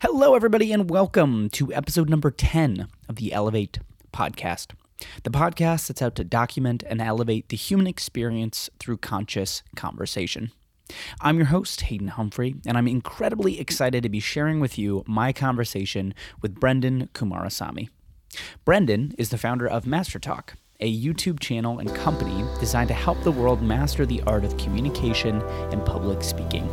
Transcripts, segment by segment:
Hello, everybody, and welcome to episode number 10 of the Elevate podcast. The podcast that's out to document and elevate the human experience through conscious conversation. I'm your host, Hayden Humphrey, and I'm incredibly excited to be sharing with you my conversation with Brendan Kumarasamy. Brendan is the founder of Master Talk, a YouTube channel and company designed to help the world master the art of communication and public speaking.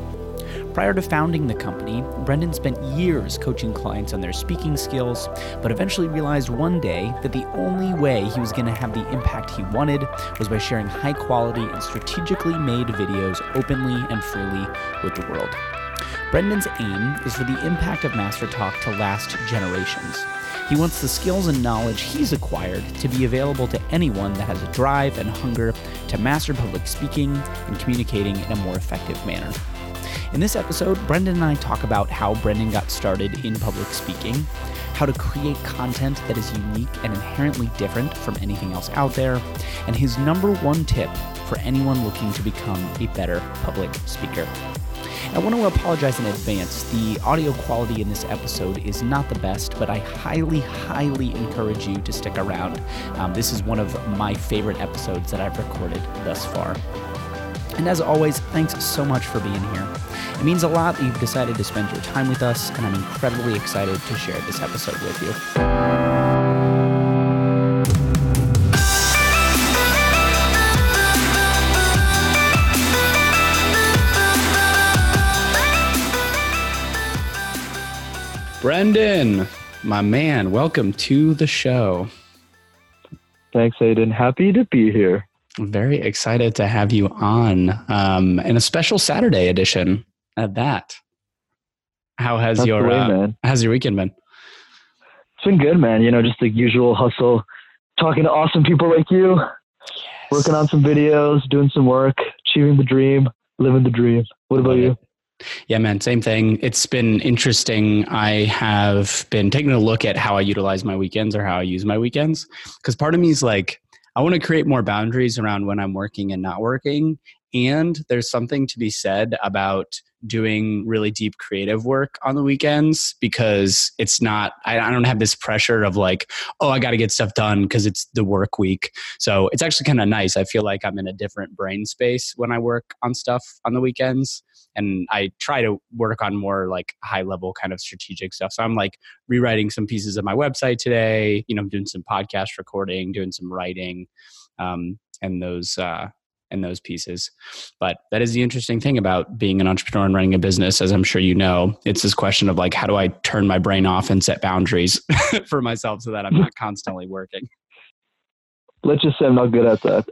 Prior to founding the company, Brendan spent years coaching clients on their speaking skills, but eventually realized one day that the only way he was going to have the impact he wanted was by sharing high quality and strategically made videos openly and freely with the world. Brendan's aim is for the impact of Master Talk to last generations. He wants the skills and knowledge he's acquired to be available to anyone that has a drive and hunger to master public speaking and communicating in a more effective manner. In this episode, Brendan and I talk about how Brendan got started in public speaking, how to create content that is unique and inherently different from anything else out there, and his number one tip for anyone looking to become a better public speaker. I want to apologize in advance. The audio quality in this episode is not the best, but I highly, highly encourage you to stick around. Um, this is one of my favorite episodes that I've recorded thus far. And as always, thanks so much for being here. It means a lot that you've decided to spend your time with us, and I'm incredibly excited to share this episode with you. Brendan, my man, welcome to the show. Thanks, Hayden. Happy to be here. I'm very excited to have you on um, in a special Saturday edition at that. How has That's your way, uh, man. how's your weekend been? It's been good, man. You know, just the usual hustle, talking to awesome people like you, working on some videos, doing some work, achieving the dream, living the dream. What about you? Yeah, man, same thing. It's been interesting. I have been taking a look at how I utilize my weekends or how I use my weekends. Because part of me is like, I want to create more boundaries around when I'm working and not working. And there's something to be said about doing really deep creative work on the weekends because it's not, I, don't have this pressure of like, oh, I got to get stuff done because it's the work week. So it's actually kind of nice. I feel like I'm in a different brain space when I work on stuff on the weekends and I try to work on more like high level kind of strategic stuff. So I'm like rewriting some pieces of my website today. You know, I'm doing some podcast recording, doing some writing, um, and those uh, and those pieces. But that is the interesting thing about being an entrepreneur and running a business, as I'm sure you know. It's this question of like, how do I turn my brain off and set boundaries for myself so that I'm not constantly working. Let's just say I'm not good at that.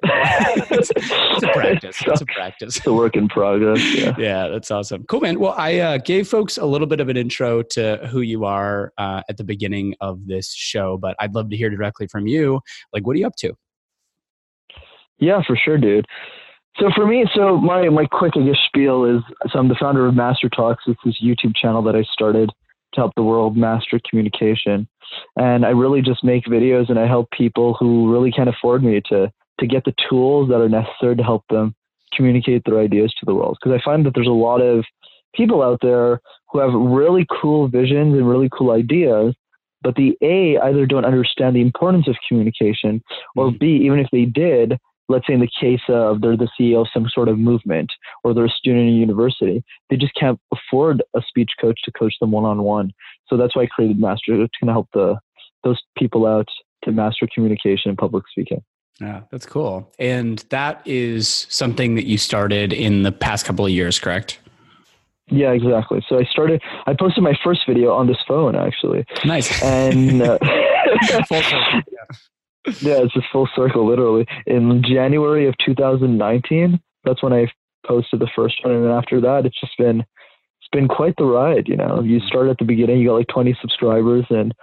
it's, it's a practice. It's a practice. It's a work in progress. Yeah. yeah, that's awesome. Cool, man. Well, I uh, gave folks a little bit of an intro to who you are uh, at the beginning of this show, but I'd love to hear directly from you. Like, what are you up to? Yeah, for sure, dude. So for me, so my my quick I guess spiel is so I'm the founder of Master Talks. It's this YouTube channel that I started to help the world master communication, and I really just make videos and I help people who really can't afford me to to get the tools that are necessary to help them communicate their ideas to the world. Because I find that there's a lot of people out there who have really cool visions and really cool ideas, but the A either don't understand the importance of communication, or Mhm. B, even if they did, let's say in the case of they're the CEO of some sort of movement or they're a student in a university, they just can't afford a speech coach to coach them one on one. So that's why I created Master to kind of help the those people out to master communication and public speaking. Yeah, that's cool. And that is something that you started in the past couple of years, correct? Yeah, exactly. So I started. I posted my first video on this phone actually, Nice. and uh, yeah. it's just full circle, literally. In January of 2019, that's when I posted the first one, and then after that, it's just been it's been quite the ride. You know, you start at the beginning, you got like 20 subscribers, and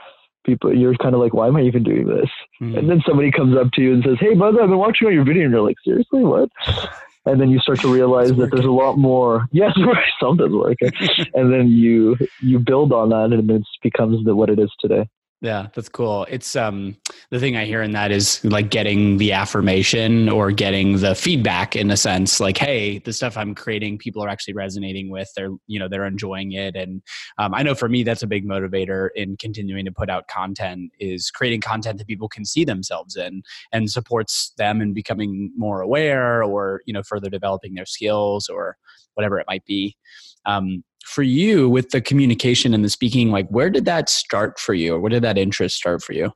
people, you're kind of like, why am I even doing this? Mhm. And then somebody comes up to you and says, "Hey, brother, I've been watching all your video," and you're like, "Seriously, what?" And then you start to realize that there's a lot more. Yes, something's working. and then you you build on that, and it becomes the, what it is today. Yeah, that's cool. It's um the thing I hear in that is like getting the affirmation or getting the feedback in a sense like hey, the stuff I'm creating people are actually resonating with. They're you know, they're enjoying it and um, I know for me that's a big motivator in continuing to put out content is creating content that people can see themselves in and supports them in becoming more aware or you know further developing their skills or whatever it might be. Um, for you with the communication and the speaking like where did that start for you? Or where did that interest start for you?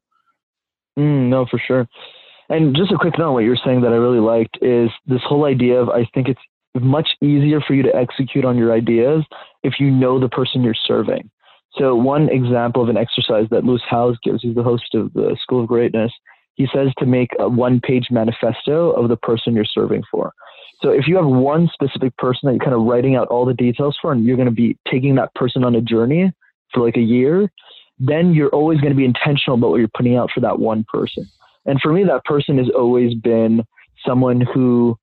Mm, no for sure. And just a quick note what you're saying that i really liked is this whole idea of i think it's much easier for you to execute on your ideas if you know the person you're serving. So one example of an exercise that lewis howes gives he's the host of the school of greatness he says to make a one page manifesto of the person you're serving for so if you have one specific person that you're kind of writing out all the details for, and you're going to be taking that person on a journey for like a year, then you're always going to be intentional about what you're putting out for that one person. And for me, that person has always been someone who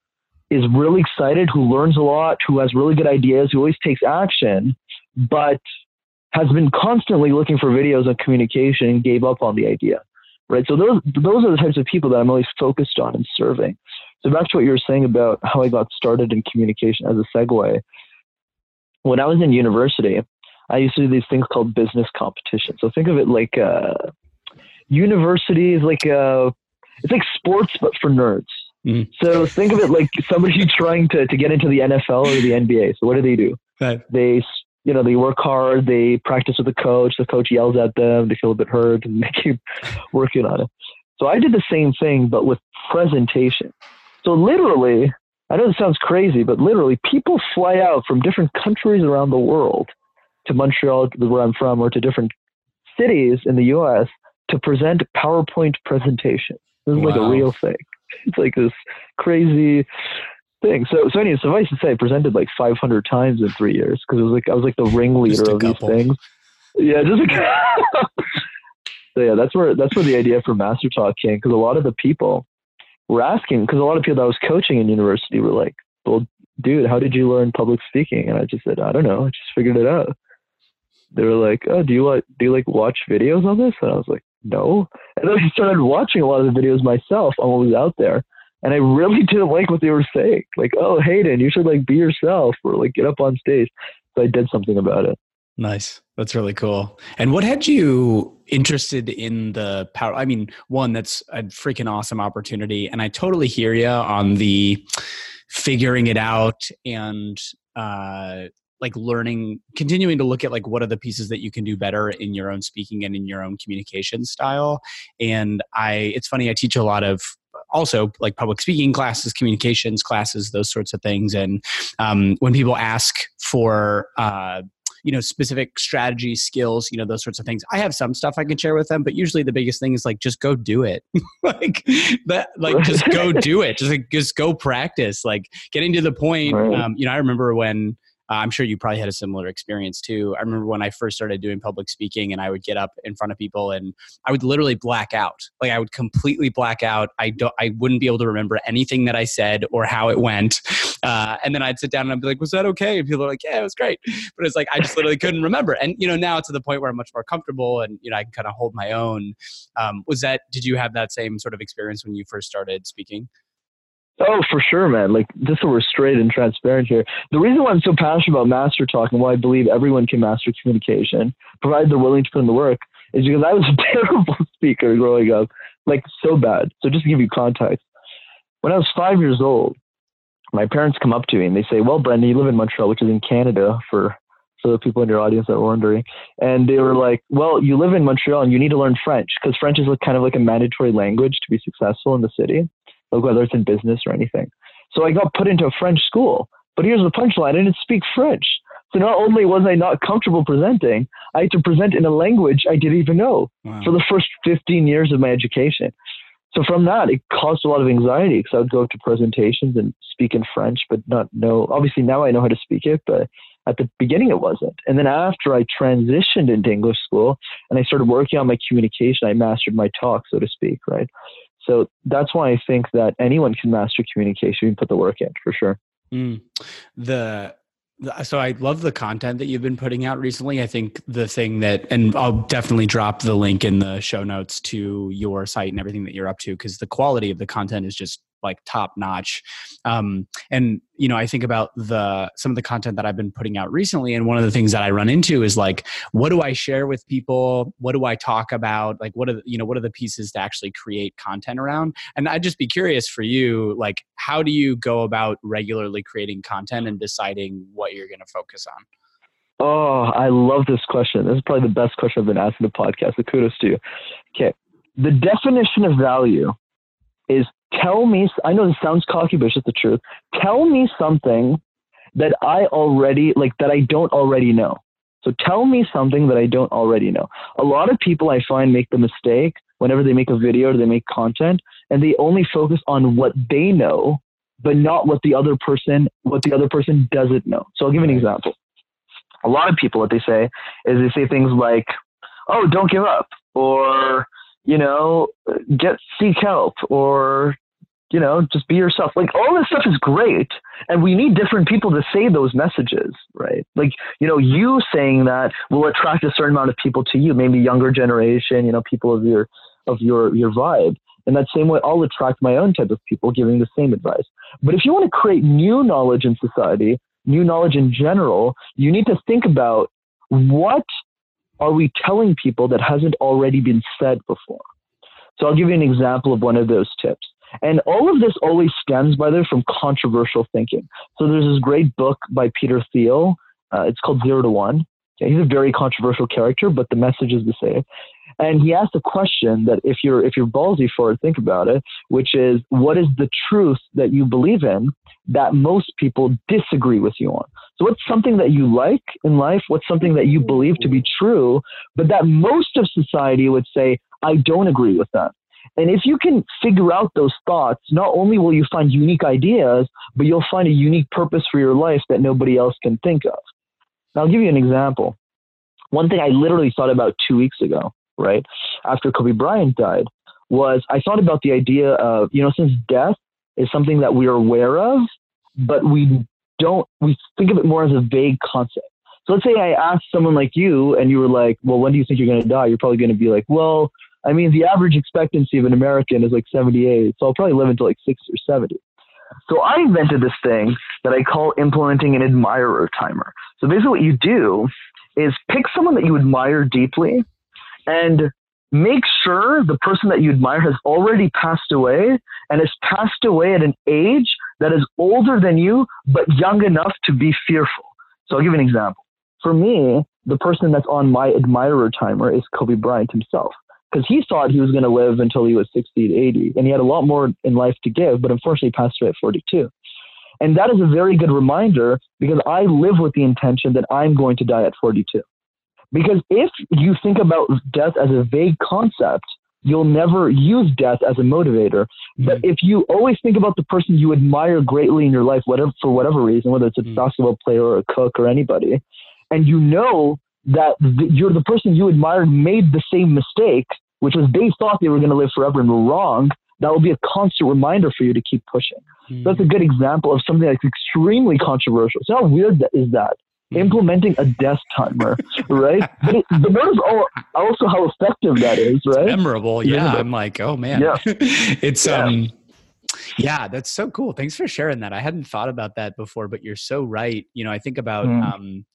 is really excited, who learns a lot, who has really good ideas, who always takes action, but has been constantly looking for videos on communication and gave up on the idea. Right. So those those are the types of people that I'm always focused on and serving. So back to what you were saying about how I got started in communication as a segue. When I was in university, I used to do these things called business competitions. So think of it like uh, university is like a, uh, it's like sports but for nerds. Mm. So think of it like somebody trying to, to get into the NFL or the NBA. So what do they do? Right. They you know they work hard. They practice with the coach. The coach yells at them. They feel a bit hurt, and they keep working on it. So I did the same thing, but with presentation. So literally, I know this sounds crazy, but literally, people fly out from different countries around the world to Montreal, where I'm from, or to different cities in the U.S. to present PowerPoint presentations. This is wow. like a real thing. It's like this crazy thing. So, so anyway, suffice to say, I presented like 500 times in three years because it was like I was like the ringleader of couple. these things. Yeah, just a so yeah, that's where that's where the idea for Master Talk came because a lot of the people were asking because a lot of people that I was coaching in university were like, "Well, dude, how did you learn public speaking?" And I just said, "I don't know. I just figured it out." They were like, "Oh, do you like do you like watch videos on this?" And I was like, "No." And then I started watching a lot of the videos myself on what was out there, and I really didn't like what they were saying. Like, "Oh, Hayden, you should like be yourself or like get up on stage." So I did something about it. Nice. That's really cool. And what had you interested in the power? I mean, one, that's a freaking awesome opportunity. And I totally hear you on the figuring it out and, uh, like learning continuing to look at like what are the pieces that you can do better in your own speaking and in your own communication style and i it's funny i teach a lot of also like public speaking classes communications classes those sorts of things and um, when people ask for uh, you know specific strategy skills you know those sorts of things. I have some stuff i can share with them but usually the biggest thing is like just go do it. Like that like just go do it. Just like just go practice like getting to the point um, you know i remember when uh, I'm sure you probably had a similar experience too. I remember when I first started doing public speaking and I would get up in front of people and I would literally black out. Like I would completely black out. I don't I wouldn't be able to remember anything that I said or how it went. Uh, and then I'd sit down and I'd be like, "Was that okay?" And people are like, "Yeah, it was great." But it's like I just literally couldn't remember. And you know, now it's to the point where I'm much more comfortable and you know I can kind of hold my own. Um, was that? Did you have that same sort of experience when you first started speaking? Oh, for sure, man. Like, just so we're straight and transparent here. The reason why I'm so passionate about master talk and why I believe everyone can master communication, provided they're willing to put in the work, is because I was a terrible speaker growing up, like so bad. So just to give you context, when I was five years old, my parents come up to me and they say, "Well, Brendan, you live in Montreal, which is in Canada, for for the people in your audience that were wondering." And they were like, "Well, you live in Montreal and you need to learn French because French is like kind of like a mandatory language to be successful in the city." Whether it's in business or anything. So I got put into a French school. But here's the punchline I didn't speak French. So not only was I not comfortable presenting, I had to present in a language I didn't even know wow. for the first 15 years of my education. So from that, it caused a lot of anxiety because I would go to presentations and speak in French, but not know. Obviously, now I know how to speak it, but at the beginning it wasn't. And then after I transitioned into English school and I started working on my communication, I mastered my talk, so to speak, right? So that's why I think that anyone can master communication and put the work in for sure. Mm. The so I love the content that you've been putting out recently. I think the thing that, and I'll definitely drop the link in the show notes to your site and everything that you're up to because the quality of the content is just like top notch. Um, and you know, I think about the some of the content that I've been putting out recently, and one of the things that I run into is like, what do I share with people? What do I talk about? Like, what are the, you know, what are the pieces to actually create content around? And I'd just be curious for you, like, how do you go about regularly creating content and deciding what you're going to focus on? Oh, I love this question. This is probably the best question I've been asked in the podcast. So kudos to you. Okay. The definition of value is tell me, I know this sounds cocky, but it's just the truth. Tell me something that I already, like, that I don't already know. So tell me something that I don't already know. A lot of people I find make the mistake whenever they make a video or they make content and they only focus on what they know, but not what the other person, what the other person doesn't know. So I'll give an example. A lot of people, what they say is they say things like, oh, don't give up or, you know, get seek help or you know, just be yourself. Like all this stuff is great, and we need different people to say those messages, right? Like, you know, you saying that will attract a certain amount of people to you, maybe younger generation, you know, people of your of your your vibe. In that same way, I'll attract my own type of people giving the same advice. But if you want to create new knowledge in society, new knowledge in general, you need to think about what are we telling people that hasn't already been said before. So I'll give you an example of one of those tips. And all of this always stems, by the way, from controversial thinking. So there's this great book by Peter Thiel. Uh, it's called Zero to One. he's a very controversial character, but the message is the same. And he asked a question that if you're if you're ballsy for it, think about it, which is what is the truth that you believe in that most people disagree with you on? So what's something that you like in life? What's something that you mm-hmm. believe to be true, but that most of society would say, I don't agree with that. And if you can figure out those thoughts, not only will you find unique ideas, but you'll find a unique purpose for your life that nobody else can think of. Now, I'll give you an example. One thing I literally thought about two weeks ago, right, after Kobe Bryant died, was I thought about the idea of, you know, since death is something that we are aware of, but we don't, we think of it more as a vague concept. So let's say I asked someone like you and you were like, well, when do you think you're going to die? You're probably going to be like, well, I mean, the average expectancy of an American is like 78, so I'll probably live until like 60 or 70. So I invented this thing that I call implementing an admirer timer. So basically, what you do is pick someone that you admire deeply and make sure the person that you admire has already passed away and has passed away at an age that is older than you, but young enough to be fearful. So I'll give you an example. For me, the person that's on my admirer timer is Kobe Bryant himself because he thought he was going to live until he was 60 to 80, and he had a lot more in life to give, but unfortunately he passed away at 42. And that is a very good reminder because I live with the intention that I'm going to die at 42. Because if you think about death as a vague concept, you'll never use death as a motivator. But if you always think about the person you admire greatly in your life, whatever for whatever reason, whether it's a mm-hmm. basketball player or a cook or anybody, and you know that the, you're the person you admired made the same mistake, which was they thought they were going to live forever and were wrong, that will be a constant reminder for you to keep pushing. Mm. that's a good example of something that's extremely controversial. So how weird that is that? Implementing a death timer, right? but, it, but notice also how effective that is, right? Memorable, yeah. I'm like, oh man, yeah. it's yeah. um, yeah, that's so cool. Thanks for sharing that. I hadn't thought about that before, but you're so right. You know, I think about mm. um,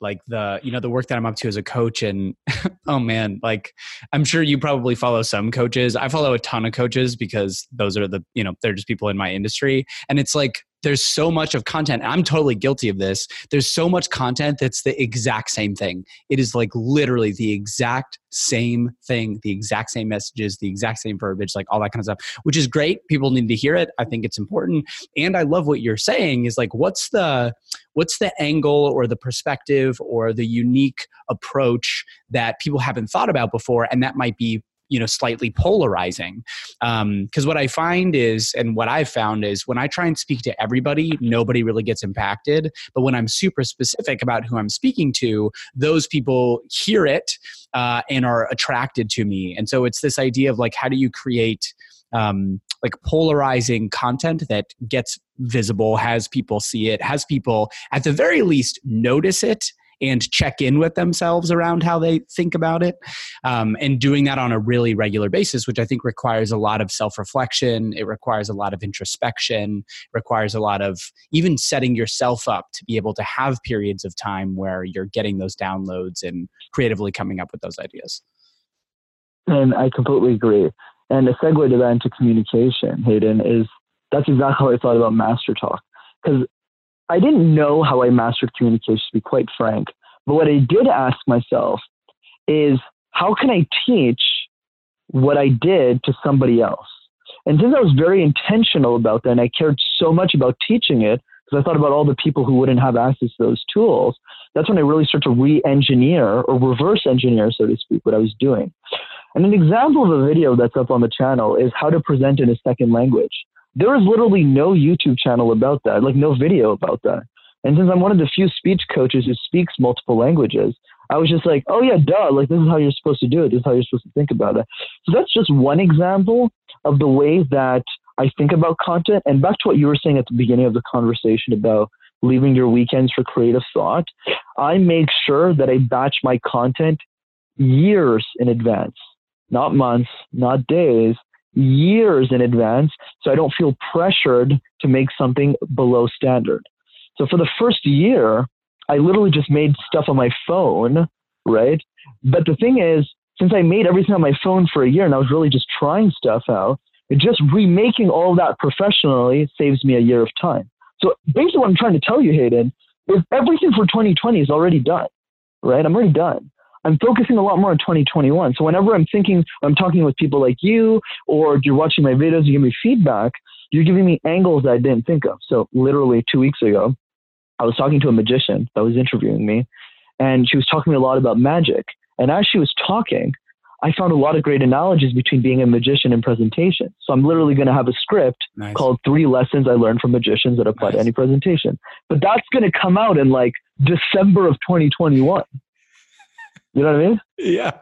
like the you know the work that i'm up to as a coach and oh man like i'm sure you probably follow some coaches i follow a ton of coaches because those are the you know they're just people in my industry and it's like there's so much of content. I'm totally guilty of this. There's so much content that's the exact same thing. It is like literally the exact same thing the exact same messages the exact same verbiage like all that kind of stuff which is great. People need to hear it. I think it's important. And i love what you're saying is like what's the what's the angle or the perspective or the unique approach that people haven't thought about before and that might be you know slightly polarizing because um, what i find is and what i've found is when i try and speak to everybody nobody really gets impacted. But when i'm super specific about who i'm speaking to those people hear it uh, and are attracted to me. And so it's this idea of like how do you create um, like polarizing content that gets visible, has people see it, has people at the very least notice it and check in with themselves around how they think about it. Um, and doing that on a really regular basis, which I think requires a lot of self reflection, it requires a lot of introspection, requires a lot of even setting yourself up to be able to have periods of time where you're getting those downloads and creatively coming up with those ideas. And I completely agree. And a segue to that into communication, Hayden, is that's exactly how I thought about Master Talk. Because I didn't know how I mastered communication, to be quite frank. But what I did ask myself is how can I teach what I did to somebody else? And since I was very intentional about that and I cared so much about teaching it, because I thought about all the people who wouldn't have access to those tools, that's when I really started to re engineer or reverse engineer, so to speak, what I was doing. And an example of a video that's up on the channel is how to present in a second language. There is literally no YouTube channel about that, like no video about that. And since I'm one of the few speech coaches who speaks multiple languages, I was just like, oh yeah, duh, like this is how you're supposed to do it. This is how you're supposed to think about it. So that's just one example of the way that I think about content. And back to what you were saying at the beginning of the conversation about leaving your weekends for creative thought, I make sure that I batch my content years in advance, not months, not days, years in advance so I don't feel pressured to make something below standard. So for the first year, I literally just made stuff on my phone, right? But the thing is, since I made everything on my phone for a year and I was really just trying stuff out, just remaking all that professionally saves me a year of time. So basically, what I'm trying to tell you, Hayden, is everything for 2020 is already done, right? I'm already done. I'm focusing a lot more on 2021. So whenever I'm thinking, I'm talking with people like you, or you're watching my videos, you give me feedback, you're giving me angles that I didn't think of. So literally two weeks ago, I was talking to a magician that was interviewing me, and she was talking to me a lot about magic. And as she was talking, I found a lot of great analogies between being a magician and presentation. So I'm literally going to have a script nice. called Three Lessons I Learned from Magicians That Apply nice. to Any Presentation. But that's going to come out in like December of 2021. You know what I mean? Yeah.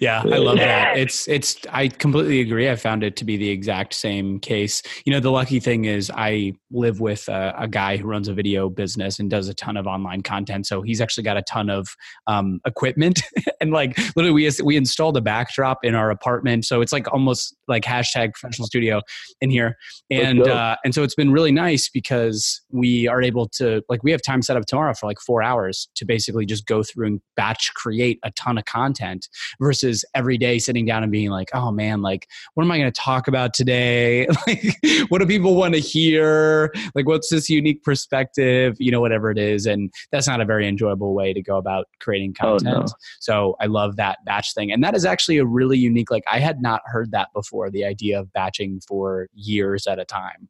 Yeah, I love that. It's it's I completely agree. I found it to be the exact same case. You know, the lucky thing is I live with a, a guy who runs a video business and does a ton of online content. So he's actually got a ton of um, equipment and like literally we we installed a backdrop in our apartment. So it's like almost like hashtag professional studio in here. And uh, and so it's been really nice because we are able to like we have time set up tomorrow for like four hours to basically just go through and batch create a ton of content versus every day sitting down and being like, oh man, like, what am I going to talk about today? like, what do people want to hear? Like, what's this unique perspective? You know, whatever it is. And that's not a very enjoyable way to go about creating content. Oh, no. So I love that batch thing. And that is actually a really unique, like, I had not heard that before the idea of batching for years at a time.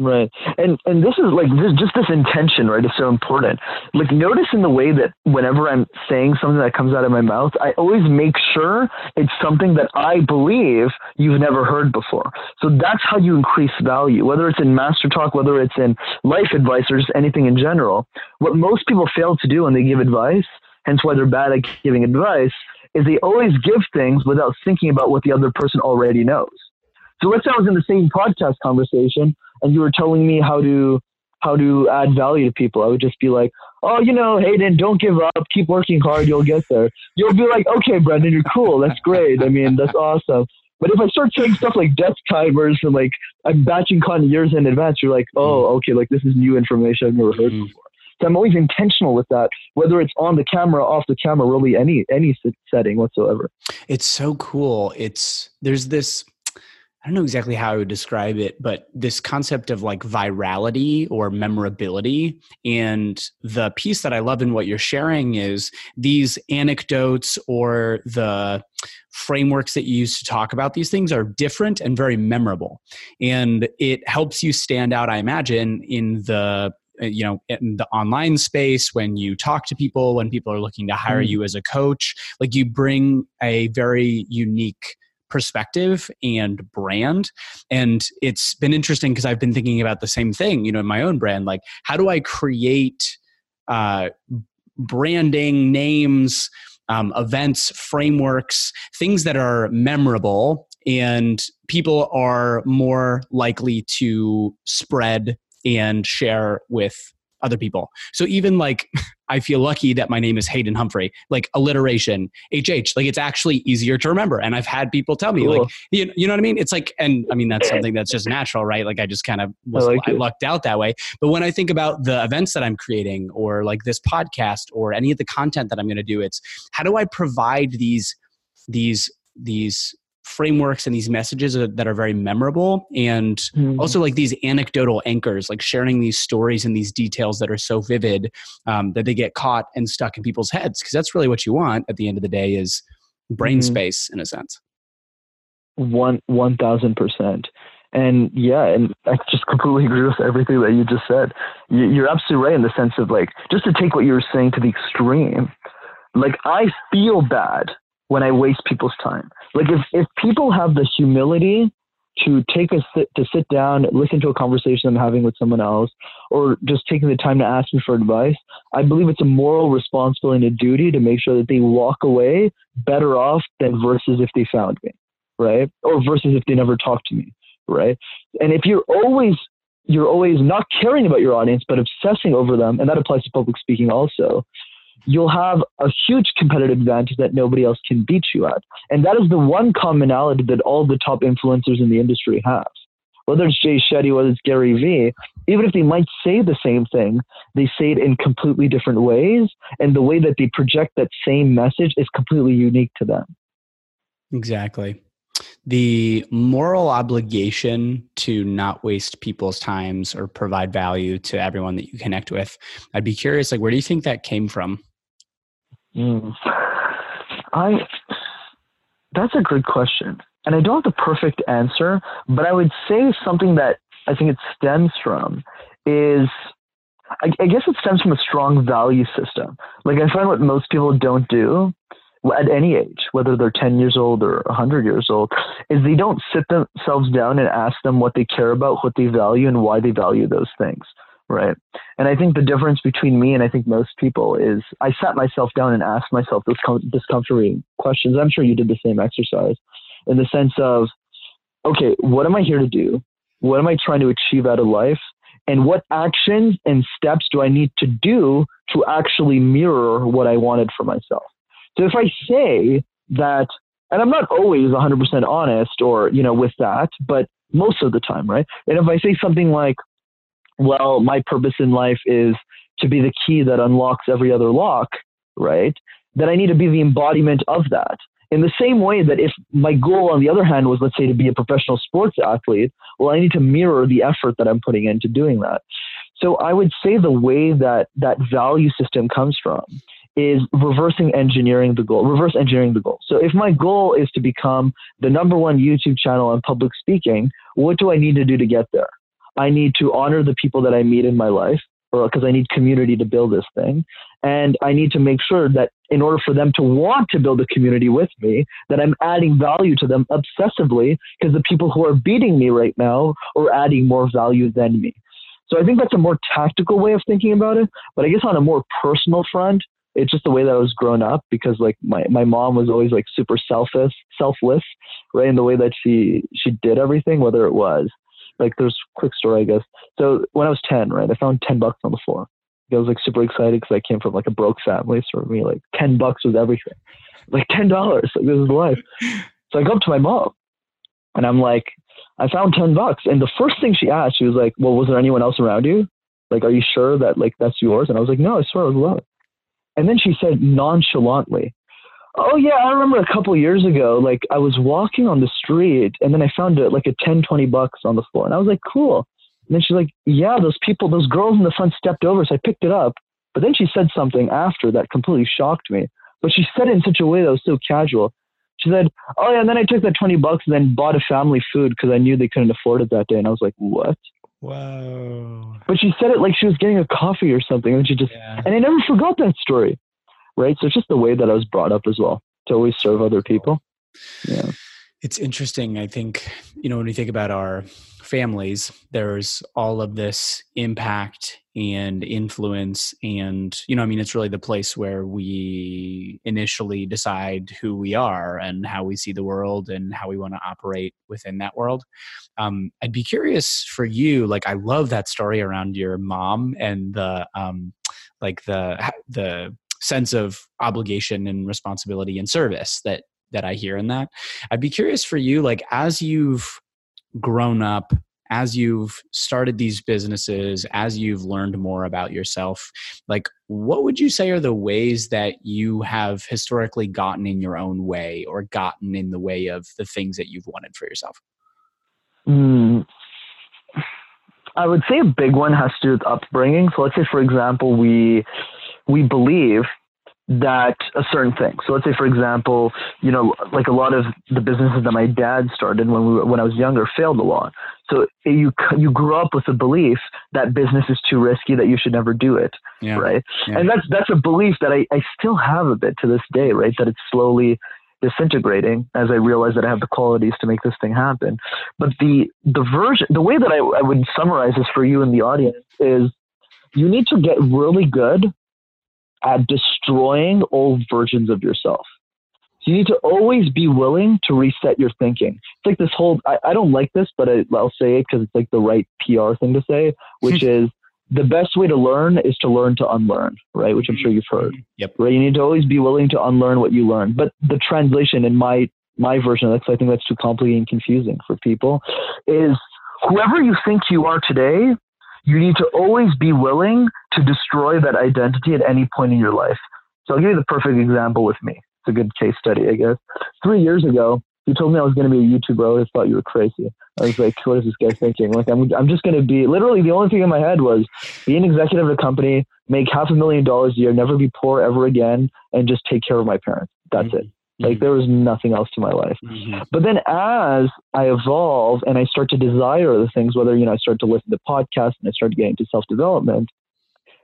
Right. And and this is like this, just this intention, right, is so important. Like notice in the way that whenever I'm saying something that comes out of my mouth, I always make sure it's something that I believe you've never heard before. So that's how you increase value, whether it's in master talk, whether it's in life advice or just anything in general. What most people fail to do when they give advice, hence why they're bad at giving advice, is they always give things without thinking about what the other person already knows. So let's say I was in the same podcast conversation and you were telling me how to how to add value to people. I would just be like, oh, you know, Hayden, don't give up. Keep working hard. You'll get there. You'll be like, okay, Brendan, you're cool. That's great. I mean, that's awesome. But if I start saying stuff like death timers and like I'm batching content years in advance, you're like, oh, mm. okay, like this is new information I've never heard mm-hmm. before. So I'm always intentional with that, whether it's on the camera, off the camera, really any any setting whatsoever. It's so cool. It's there's this I don't know exactly how I would describe it, but this concept of like virality or memorability. And the piece that I love in what you're sharing is these anecdotes or the frameworks that you use to talk about these things are different and very memorable. And it helps you stand out, I imagine, in the you know in the online space when you talk to people when people are looking to hire mm. you as a coach like you bring a very unique perspective and brand. And it's been interesting because i've been thinking about the same thing you know in my own brand like how do i create uh, branding names um, events frameworks things that are memorable and people are more likely to spread and share with other people. So even like I feel lucky that my name is Hayden Humphrey, like alliteration, HH, like it's actually easier to remember. And I've had people tell me cool. like, you, you know what I mean? It's like, and I mean, that's something that's just natural, right? Like I just kind of was, I, like I lucked out that way. But when I think about the events that I'm creating or like this podcast or any of the content that I'm going to do, it's how do I provide these, these, these frameworks and these messages that are very memorable and mm-hmm. also like these anecdotal anchors like sharing these stories and these details that are so vivid um, that they get caught and stuck in people's heads because that's really what you want at the end of the day is brain mm-hmm. space in a sense one one thousand percent and yeah and i just completely agree with everything that you just said you're absolutely right in the sense of like just to take what you were saying to the extreme like i feel bad when I waste people's time. Like if, if people have the humility to take a sit, to sit down, listen to a conversation I'm having with someone else, or just taking the time to ask me for advice, I believe it's a moral responsibility and a duty to make sure that they walk away better off than versus if they found me, right? Or versus if they never talked to me, right? And if you're always you're always not caring about your audience but obsessing over them, and that applies to public speaking also, you'll have a huge competitive advantage that nobody else can beat you at. And that is the one commonality that all the top influencers in the industry have. Whether it's Jay Shetty, whether it's Gary Vee, even if they might say the same thing, they say it in completely different ways. And the way that they project that same message is completely unique to them. Exactly. The moral obligation to not waste people's times or provide value to everyone that you connect with. I'd be curious, like, where do you think that came from? Mm. I that's a good question. And I don't have the perfect answer, but I would say something that I think it stems from is I, I guess it stems from a strong value system. Like I find what most people don't do at any age, whether they're 10 years old or 100 years old, is they don't sit themselves down and ask them what they care about, what they value, and why they value those things right? And I think the difference between me and I think most people is I sat myself down and asked myself those discomforting questions. I'm sure you did the same exercise in the sense of, okay, what am I here to do? What am I trying to achieve out of life? And what actions and steps do I need to do to actually mirror what I wanted for myself? So if I say that, and I'm not always 100% honest or, you know, with that, but most of the time, right? And if I say something like, well, my purpose in life is to be the key that unlocks every other lock, right? Then I need to be the embodiment of that. In the same way that if my goal, on the other hand, was, let's say, to be a professional sports athlete, well, I need to mirror the effort that I'm putting into doing that. So I would say the way that that value system comes from is reversing engineering the goal, reverse engineering the goal. So if my goal is to become the number one YouTube channel on public speaking, what do I need to do to get there? I need to honor the people that I meet in my life because I need community to build this thing. And I need to make sure that in order for them to want to build a community with me, that I'm adding value to them obsessively because the people who are beating me right now are adding more value than me. So I think that's a more tactical way of thinking about it. But I guess on a more personal front, it's just the way that I was grown up because like my, my mom was always like super selfish, selfless, right? In the way that she she did everything, whether it was like there's quick story, I guess. So when I was 10, right, I found 10 bucks on the floor. I was like super excited because I came from like a broke family. So for me, like 10 bucks was everything. Like $10, like this is life. So I go up to my mom and I'm like, I found 10 bucks. And the first thing she asked, she was like, well, was there anyone else around you? Like, are you sure that like that's yours? And I was like, no, I swear it was alone. And then she said nonchalantly, Oh yeah, I remember a couple years ago, like I was walking on the street and then I found it like a 10, 20 bucks on the floor. And I was like, cool. And then she's like, yeah, those people, those girls in the front stepped over. So I picked it up. But then she said something after that completely shocked me. But she said it in such a way that was so casual. She said, oh yeah, and then I took that 20 bucks and then bought a family food because I knew they couldn't afford it that day. And I was like, what? Wow. But she said it like she was getting a coffee or something. And she just, yeah. and I never forgot that story right? So it's just the way that I was brought up as well to always serve other people. Yeah. It's interesting. I think, you know, when we think about our families, there's all of this impact and influence and you know i mean it's really the place where we initially decide who we are and how we see the world and how we want to operate within that world um, i'd be curious for you like i love that story around your mom and the um, like the the sense of obligation and responsibility and service that that i hear in that i'd be curious for you like as you've grown up as you've started these businesses, as you've learned more about yourself, like what would you say are the ways that you have historically gotten in your own way or gotten in the way of the things that you've wanted for yourself? Mm, I would say a big one has to do with upbringing. So let's say, for example, we we believe that a certain thing. So let's say, for example, you know, like a lot of the businesses that my dad started when we were, when I was younger failed a lot. So you you grew up with a belief that business is too risky, that you should never do it, yeah. right? Yeah. And that's that's a belief that I, I still have a bit to this day, right? That it's slowly disintegrating as I realize that I have the qualities to make this thing happen. But the the version, the way that I, I would summarize this for you in the audience is you need to get really good at destroying old versions of yourself. So you need to always be willing to reset your thinking. It's like this whole, I, I don't like this, but I, will say it because it's like the right PR thing to say, which is the best way to learn is to learn to unlearn, right? Which I'm sure you've heard. Yep. Right. You need to always be willing to unlearn what you learn. But the translation in my my version of that, I think that's too complicated and confusing for people, is whoever you think you are today you need to always be willing to destroy that identity at any point in your life. So I'll give you the perfect example with me. It's a good case study, I guess. Three years ago, you told me I was going to be a YouTuber. I always thought you were crazy. I was like, what is this guy thinking? Like, I'm, I'm just going to be, literally, the only thing in my head was be an executive of a company, make half a million dollars a year, never be poor ever again, and just take care of my parents. That's mm-hmm. it. Like mm-hmm. there was nothing else to my life. Mm-hmm. But then as I evolve and I start to desire the things, whether, you know, I start to listen to podcasts and I started getting into self development,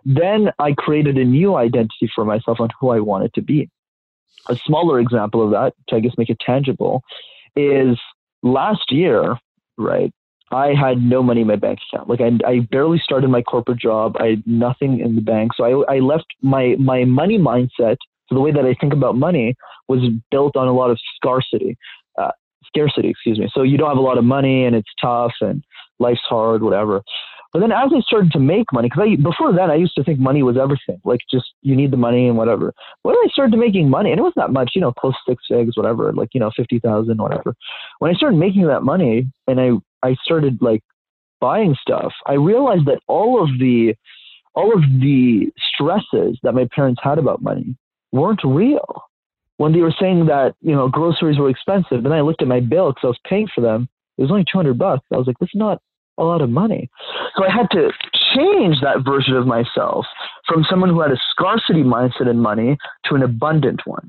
then I created a new identity for myself on who I wanted to be. A smaller example of that, to I guess make it tangible, is last year, right? I had no money in my bank account. Like I, I barely started my corporate job. I had nothing in the bank. So I, I left my, my money mindset the way that I think about money was built on a lot of scarcity, uh, scarcity, excuse me. So you don't have a lot of money and it's tough and life's hard, whatever. But then as I started to make money, because before then I used to think money was everything, like just you need the money and whatever. When I started making money, and it was not much, you know, close six figures, whatever, like you know, fifty thousand, whatever. When I started making that money, and I I started like buying stuff, I realized that all of the all of the stresses that my parents had about money weren't real. When they were saying that, you know, groceries were expensive, then I looked at my bill because I was paying for them. It was only 200 bucks. I was like, this is not a lot of money. So I had to change that version of myself from someone who had a scarcity mindset in money to an abundant one.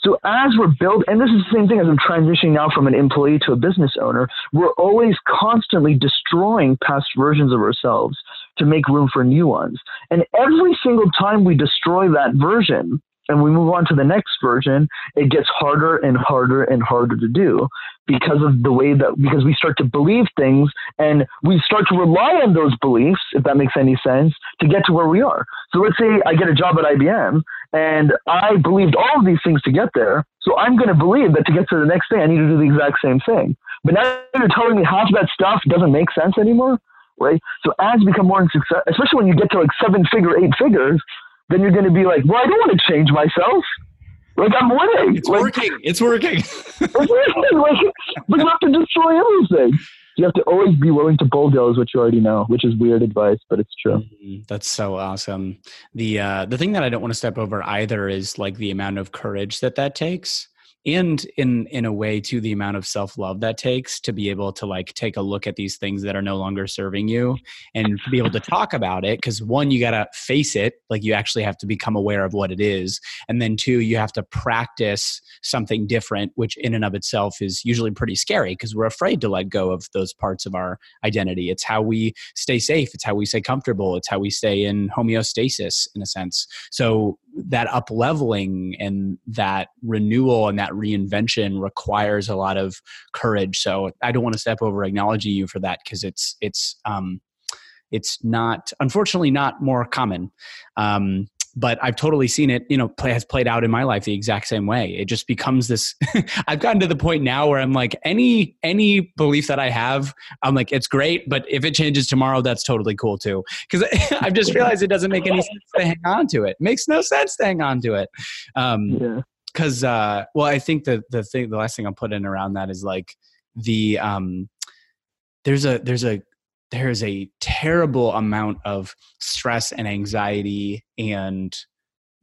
So as we're building, and this is the same thing as I'm transitioning now from an employee to a business owner, we're always constantly destroying past versions of ourselves to make room for new ones. And every single time we destroy that version, and we move on to the next version, it gets harder and harder and harder to do because of the way that because we start to believe things and we start to rely on those beliefs, if that makes any sense, to get to where we are. So let's say I get a job at IBM and I believed all of these things to get there. So I'm going to believe that to get to the next thing, I need to do the exact same thing. But now you're telling me half that stuff doesn't make sense anymore, right? So as you become more success, especially when you get to like seven figure, eight figures, then you're going to be like, well, I don't want to change myself. Like I'm winning. It's like, working. It's working. it's working. Like, but you have to destroy everything. You have to always be willing to bulldoze what you already know, which is weird advice, but it's true. Mm-hmm. That's so awesome. The uh, the thing that I don't want to step over either is like the amount of courage that that takes and in in a way to the amount of self-love that takes to be able to like take a look at these things that are no longer serving you and be able to talk about it because one you got to face it like you actually have to become aware of what it is and then two you have to practice something different which in and of itself is usually pretty scary because we're afraid to let go of those parts of our identity. It's how we stay safe. It's how we stay comfortable. It's how we stay in homeostasis in a sense. So that up leveling and that renewal and that reinvention requires a lot of courage. So i don't want to step over acknowledging you for that because it's it's um it's not unfortunately not more common. Um, but I've totally seen it, you know, play, has played out in my life the exact same way. It just becomes this. I've gotten to the point now where I'm like, any any belief that I have, I'm like, it's great, but if it changes tomorrow, that's totally cool too. Because I've just realized it doesn't make any sense to hang on to it. it makes no sense to hang on to it. Um, yeah. Because, uh, well, I think the the thing, the last thing I'll put in around that is like the um, there's a there's a there is a terrible amount of stress and anxiety and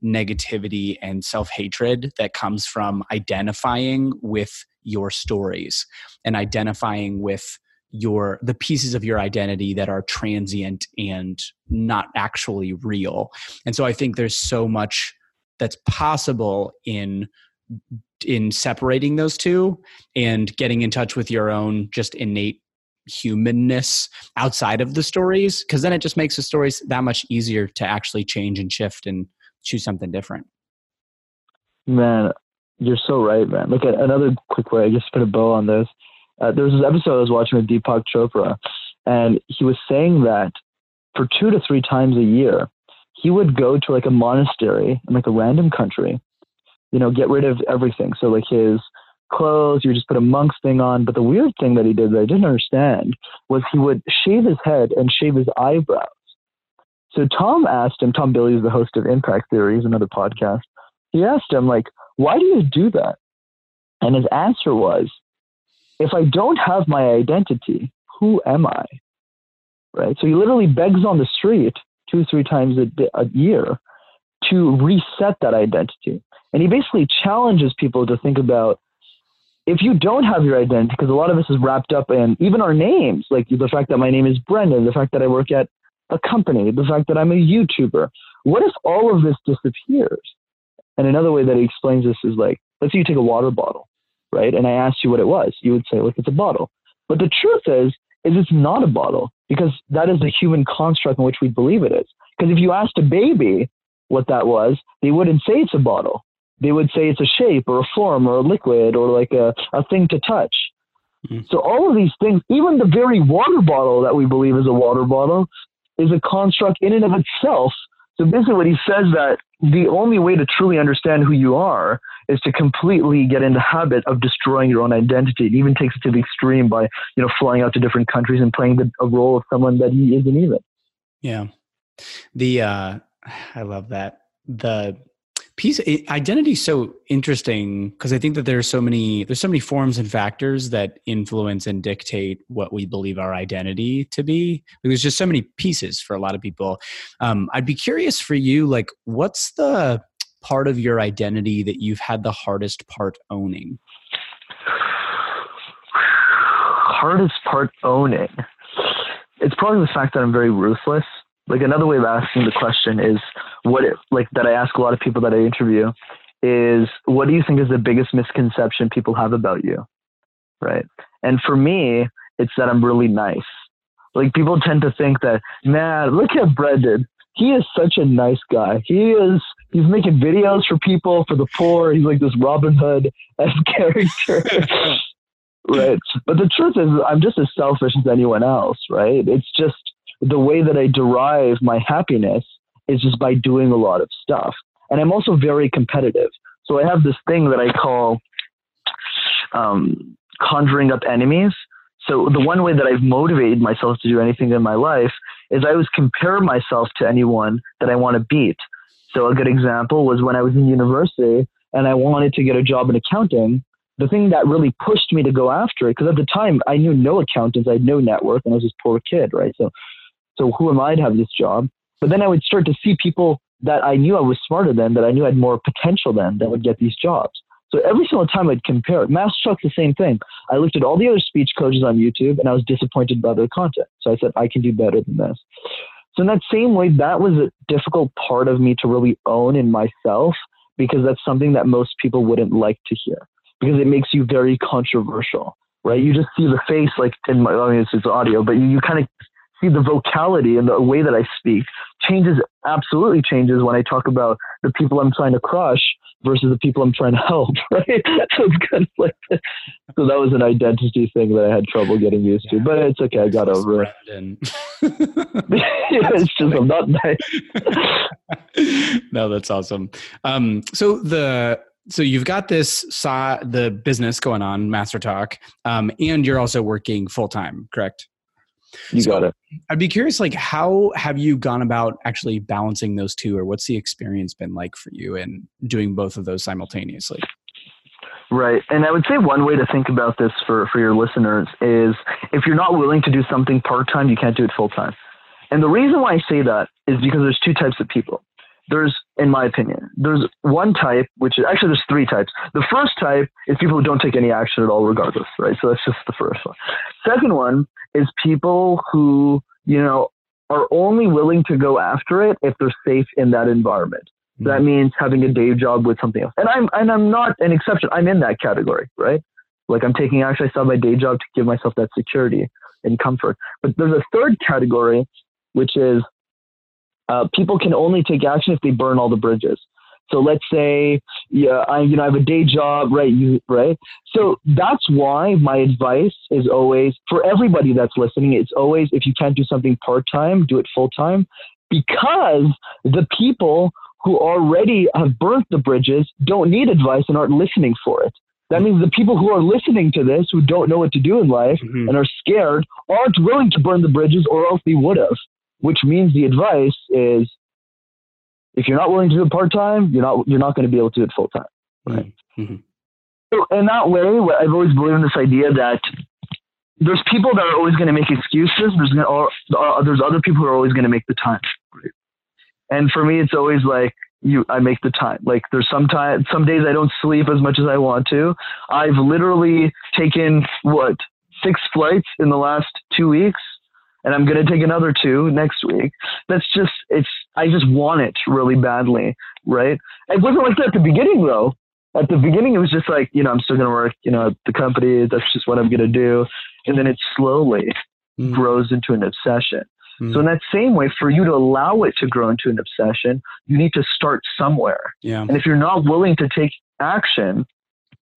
negativity and self hatred that comes from identifying with your stories and identifying with your the pieces of your identity that are transient and not actually real. And so i think there's so much that's possible in in separating those two and getting in touch with your own just innate humanness outside of the stories because then it just makes the stories that much easier to actually change and shift and choose something different. Man you're so right man. Look at another quick way i just put a bow on this. Uh, there was this episode i was watching with deepak chopra and he was saying that for two to three times a year he would go to like a monastery in like a random country you know get rid of everything. So like his clothes, you just put a monk's thing on. But the weird thing that he did that I didn't understand was he would shave his head and shave his eyebrows. So Tom asked him, Tom Bilyeu is the host of Impact Theory, Theories, another podcast. He asked him, like, why do you do that? And his answer was, if I don't have my identity, who am I? Right? So he literally begs on the street two, three times a, a year to reset that identity. And he basically challenges people to think about if you don't have your identity, because a lot of this is wrapped up in even our names, like the fact that my name is Brendan, the fact that I work at a company, the fact that I'm a YouTuber. What if all of this disappears? And another way that he explains this is like, let's say you take a water bottle, right? And I asked you what it was. You would say, look, it's a bottle. But the truth is, is it's not a bottle because that is the human construct in which we believe it is. Because if you asked a baby what that was, they wouldn't say it's a bottle they would say it's a shape or a form or a liquid or like a, a thing to touch. Mm-hmm. So all of these things, even the very water bottle that we believe is a water bottle, is a construct in and of itself. So basically, what he says that the only way to truly understand who you are is to completely get in the habit of destroying your own identity. It even takes it to the extreme by you know flying out to different countries and playing the, a role of someone that he isn't even. Yeah, the uh, I love that the piece identity is so interesting because i think that there's so many there's so many forms and factors that influence and dictate what we believe our identity to be. There's just so many pieces for a lot of people. Um, i'd be curious for you like what's the part of your identity that you've had the hardest part owning? Hardest part owning? It's probably the fact that i'm very ruthless like another way of asking the question is what it, like that I ask a lot of people that I interview is what do you think is the biggest misconception people have about you? Right. And for me, it's that I'm really nice. Like people tend to think that, man, look at Brendan. He is such a nice guy. He is he's making videos for people, for the poor. He's like this Robin Hood as character. right. But the truth is I'm just as selfish as anyone else, right? It's just the way that I derive my happiness is just by doing a lot of stuff. And I'm also very competitive. So I have this thing that I call um, conjuring up enemies. So the one way that I've motivated myself to do anything in my life is I always compare myself to anyone that I want to beat. So a good example was when I was in university and I wanted to get a job in accounting. The thing that really pushed me to go after it, because at the time I knew no accountants, I had no network, and I was this poor kid, right? So so who am I to have this job? But then I would start to see people that I knew I was smarter than, that I knew had more potential than, that would get these jobs. So every single time I'd compare, Master Talk's the same thing. I looked at all the other speech coaches on YouTube and I was disappointed by their content. So I said, I can do better than this. So in that same way, that was a difficult part of me to really own in myself because that's something that most people wouldn't like to hear because it makes you very controversial, right? You just see the face like in my, I mean, it's, it's audio, but you, you kind of see the vocality and the way that I speak changes absolutely changes when I talk about the people I'm trying to crush versus the people I'm trying to help, right? So it's kind of like so that was an identity thing that I had trouble getting used yeah. to, but it's okay. I got over it. yeah, it's just I'm not nice. no, that's awesome. Um, so the so you've got this saw the business going on, Master Talk, um, and you're also working full time, correct? You so got it. I'd be curious, like, how have you gone about actually balancing those two, or what's the experience been like for you in doing both of those simultaneously? Right. And I would say one way to think about this for, for your listeners is if you're not willing to do something part time, you can't do it full time. And the reason why I say that is because there's two types of people there's, in my opinion, there's one type, which is actually there's three types. The first type is people who don't take any action at all, regardless, right? So that's just the first one. Second one is people who, you know, are only willing to go after it if they're safe in that environment. Mm-hmm. That means having a day job with something else. And I'm and I'm not an exception. I'm in that category, right? Like I'm taking action. I still my day job to give myself that security and comfort. But there's a third category, which is uh, people can only take action if they burn all the bridges. So let's say, yeah, I, you know, I have a day job, right? You, right? So that's why my advice is always for everybody that's listening. It's always if you can't do something part time, do it full time, because the people who already have burnt the bridges don't need advice and aren't listening for it. That means the people who are listening to this, who don't know what to do in life mm-hmm. and are scared, aren't willing to burn the bridges, or else they would have which means the advice is if you're not willing to do it part time, you're not you're not going to be able to do it full time. Right. Mm-hmm. So in that way, I've always believed in this idea that there's people that are always going to make excuses. There's gonna, or, uh, there's other people who are always going to make the time. Right? And for me, it's always like you. I make the time. Like there's some time, some days I don't sleep as much as I want to. I've literally taken what six flights in the last two weeks and I'm going to take another two next week. That's just, it's, I just want it really badly, right? It wasn't like that at the beginning though. At the beginning, it was just like, you know, I'm still going to work, you know, at the company. That's just what I'm going to do. And then it slowly mm. grows into an obsession. Mm. So in that same way, for you to allow it to grow into an obsession, you need to start somewhere. Yeah. And if you're not willing to take action,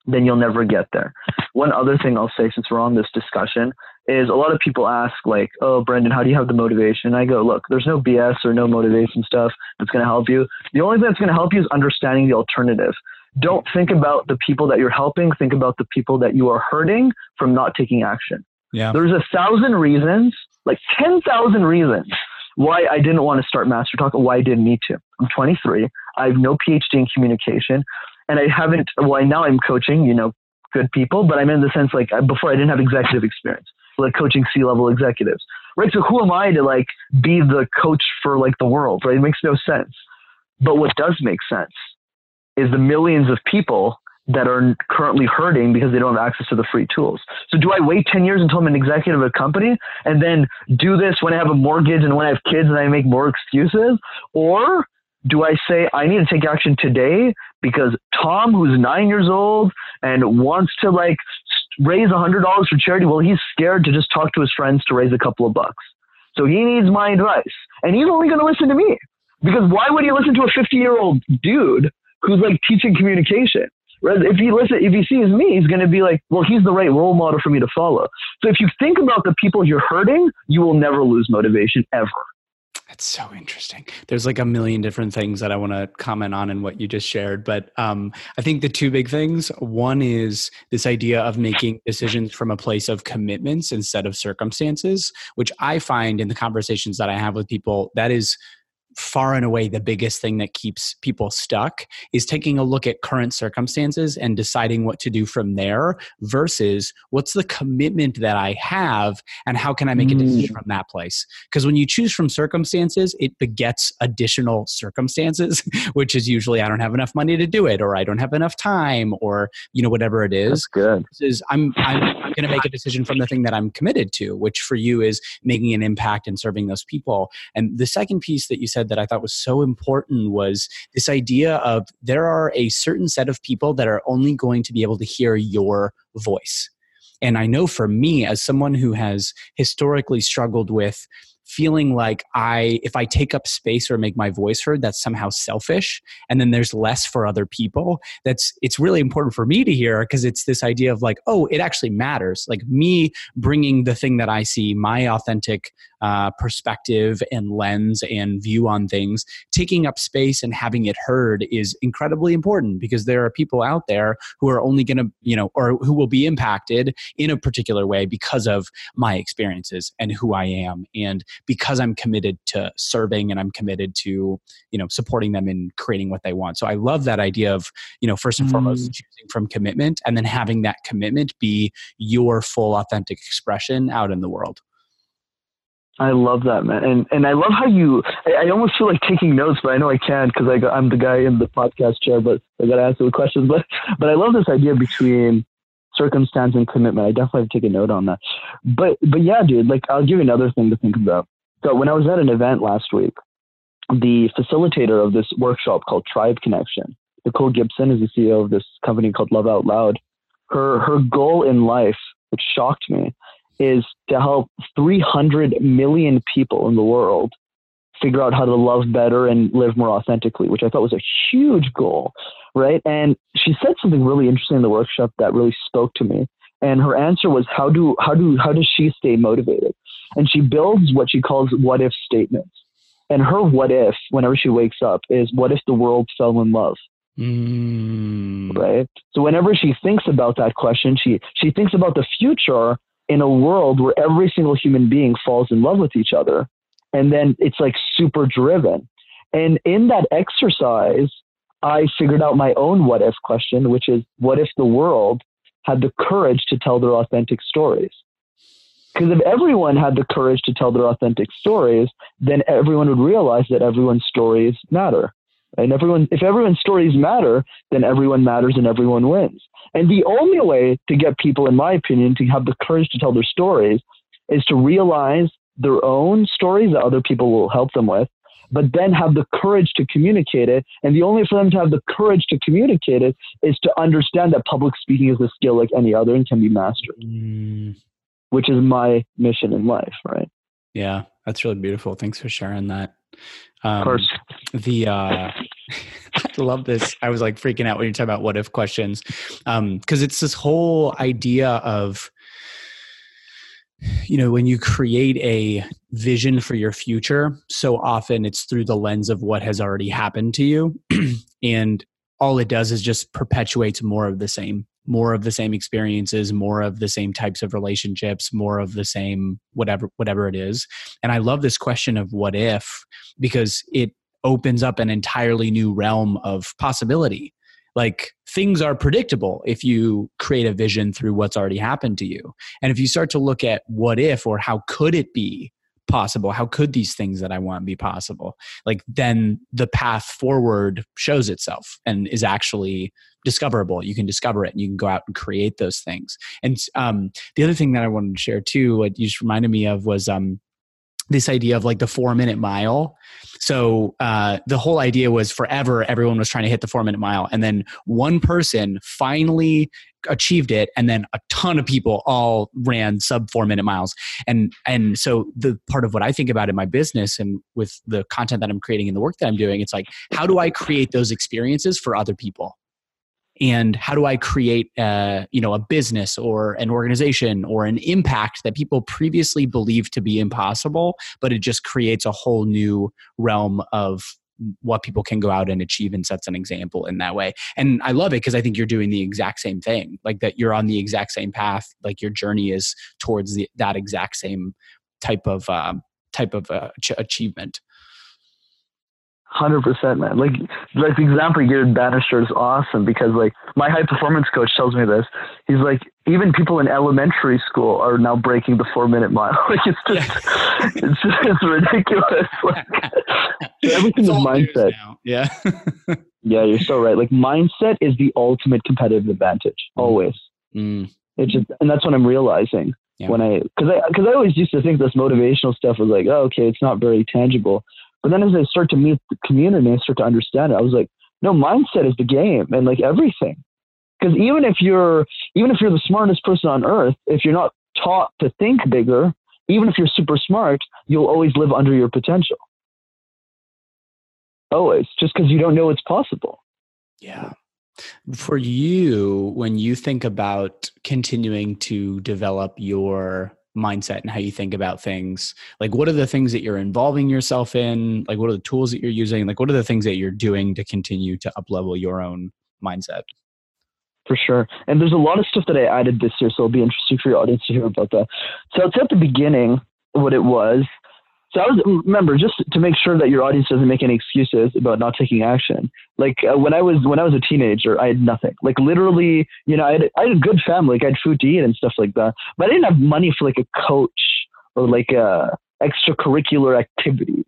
then you'll never get there. One other thing I'll say since we're on this discussion is a lot of people ask like, "Oh, Brendan, how do you have the motivation?" And I go, "Look, there's no BS or no motivation stuff that's going to help you. The only thing that's going to help you is understanding the alternative. Don't think about the people that you're helping. Think about the people that you are hurting from not taking action. Yeah. There's a thousand reasons, like ten thousand reasons why I didn't want to start Master Talk, why I didn't need to. I'm 23. I have no PhD in communication and I haven't. Well, now I'm coaching, you know, good people, but I'm in the sense like before I didn't have executive experience, like coaching C-level executives, right? So who am I to like be the coach for like the world, right? It makes no sense. But what does make sense is the millions of people that are currently hurting because they don't have access to the free tools. So do I wait 10 years until I'm an executive of a company and then do this when I have a mortgage and when I have kids and I make more excuses? Or do I say I need to take action today because Tom, who's nine years old and wants to like raise a hundred dollars for charity, well, he's scared to just talk to his friends to raise a couple of bucks. So he needs my advice, and he's only going to listen to me because why would he listen to a 50 year old dude who's like teaching communication? If he listen, if he sees me, he's going to be like, well, he's the right role model for me to follow. So if you think about the people you're hurting, you will never lose motivation ever. That's so interesting. There's like a million different things that I want to comment on in what you just shared, but um, I think the two big things. One is this idea of making decisions from a place of commitments instead of circumstances, which I find in the conversations that I have with people that is far and away the biggest thing that keeps people stuck is taking a look at current circumstances and deciding what to do from there versus what's the commitment that I have and how can I make a decision mm. from that place. Because when you choose from circumstances, it begets additional circumstances, which is usually I don't have enough money to do it or I don't have enough time or you know whatever it is. That's good. Is I'm I'm, I'm going to make a decision from the thing that I'm committed to, which for you is making an impact and serving those people. And the second piece that you said said that I thought was so important was this idea of there are a certain set of people that are only going to be able to hear your voice. And I know for me, as someone who has historically struggled with feeling like I, if I take up space or make my voice heard, that's somehow selfish. And then there's less for other people. That's, it's really important for me to hear because it's this idea of like, oh, it actually matters. Like me bringing the thing that I see, my authentic uh, perspective and lens and view on things, taking up space and having it heard is incredibly important because there are people out there who are only going to, you know, or who will be impacted in a particular way because of my experiences and who I am. And because I'm committed to serving and I'm committed to, you know, supporting them in creating what they want. So I love that idea of, you know, first and mm. foremost, choosing from commitment and then having that commitment be your full authentic expression out in the world. I love that, man, and and I love how you. I, I almost feel like taking notes, but I know I can't because I I'm the guy in the podcast chair, but I got to answer the questions. But but I love this idea between circumstance and commitment. I definitely have to take a note on that. But but yeah, dude, like I'll give you another thing to think about. So when I was at an event last week, the facilitator of this workshop called Tribe Connection, Nicole Gibson, is the CEO of this company called Love Out Loud. Her her goal in life, which shocked me, is to help 300 million people in the world figure out how to love better and live more authentically, which I thought was a huge goal, right? And she said something really interesting in the workshop that really spoke to me. And her answer was, "How do how do how does she stay motivated?" And she builds what she calls what if statements. And her what if, whenever she wakes up, is what if the world fell in love? Mm. Right. So whenever she thinks about that question, she she thinks about the future in a world where every single human being falls in love with each other. And then it's like super driven. And in that exercise, I figured out my own what if question, which is what if the world had the courage to tell their authentic stories? Because if everyone had the courage to tell their authentic stories, then everyone would realize that everyone's stories matter. And everyone, if everyone's stories matter, then everyone matters and everyone wins. And the only way to get people, in my opinion, to have the courage to tell their stories is to realize their own stories that other people will help them with, but then have the courage to communicate it. And the only for them to have the courage to communicate it is to understand that public speaking is a skill like any other and can be mastered, mm. which is my mission in life, right? Yeah, that's really beautiful. Thanks for sharing that. Um, of course. The uh, I love this. I was like freaking out when you talk about what if questions, because um, it's this whole idea of you know when you create a vision for your future so often it's through the lens of what has already happened to you. And all it does is just perpetuates more of the same more of the same experiences more of the same types of relationships more of the same whatever whatever it is. And i love this question of what if because it opens up an entirely new realm of possibility like things are predictable if you create a vision through what's already happened to you. And if you start to look at what if or how could it be possible how could these things that i want be possible like then the path forward shows itself and is actually discoverable. You can discover it and you can go out and create those things. And um, the other thing that i wanted to share too what you just reminded me of was um, this idea of like the four minute mile. So uh, the whole idea was forever everyone was trying to hit the four minute mile, and then one person finally achieved it, and then a ton of people all ran sub four minute miles. And and so the part of what I think about in my business and with the content that I'm creating and the work that I'm doing, it's like how do I create those experiences for other people? And how do i create a, you know a business or an organization or an impact that people previously believed to be impossible but it just creates a whole new realm of what people can go out and achieve and sets an example in that way. And i love it because i think you're doing the exact same thing like that you're on the exact same path like your journey is towards the, that exact same type of um, type of uh, ch- achievement Hundred percent, man. Like, like the example you gave Bannister is awesome because, like, my high performance coach tells me this. He's like, even people in elementary school are now breaking the four minute mile. Like, it's just, yeah. it's just, it's ridiculous. Like, everything it's is mindset. Yeah. yeah, you're so right. Like, mindset is the ultimate competitive advantage. Mm. Always. Mm. It's just, and that's what I'm realizing yeah. when I, because I, because I always used to think this motivational stuff was like, oh, okay, it's not very tangible. But then as I start to meet the community and start to understand it, I was like, no, mindset is the game and like everything. Because even if you're even if you're the smartest person on earth, if you're not taught to think bigger, even if you're super smart, you'll always live under your potential. Always, just because you don't know it's possible. Yeah. For you, when you think about continuing to develop your mindset and how you think about things, like what are the things that you're involving yourself in? Like what are the tools that you're using? Like what are the things that you're doing to continue to uplevel your own mindset? For sure. And there's a lot of stuff that I added this year, so it'll be interesting for your audience to hear about that. So it's at the beginning what it was so I was remember just to make sure that your audience doesn't make any excuses about not taking action. Like uh, when I was when I was a teenager, I had nothing. Like literally, you know, I had I had a good family, like I had food to eat and stuff like that. But I didn't have money for like a coach or like uh, extracurricular activities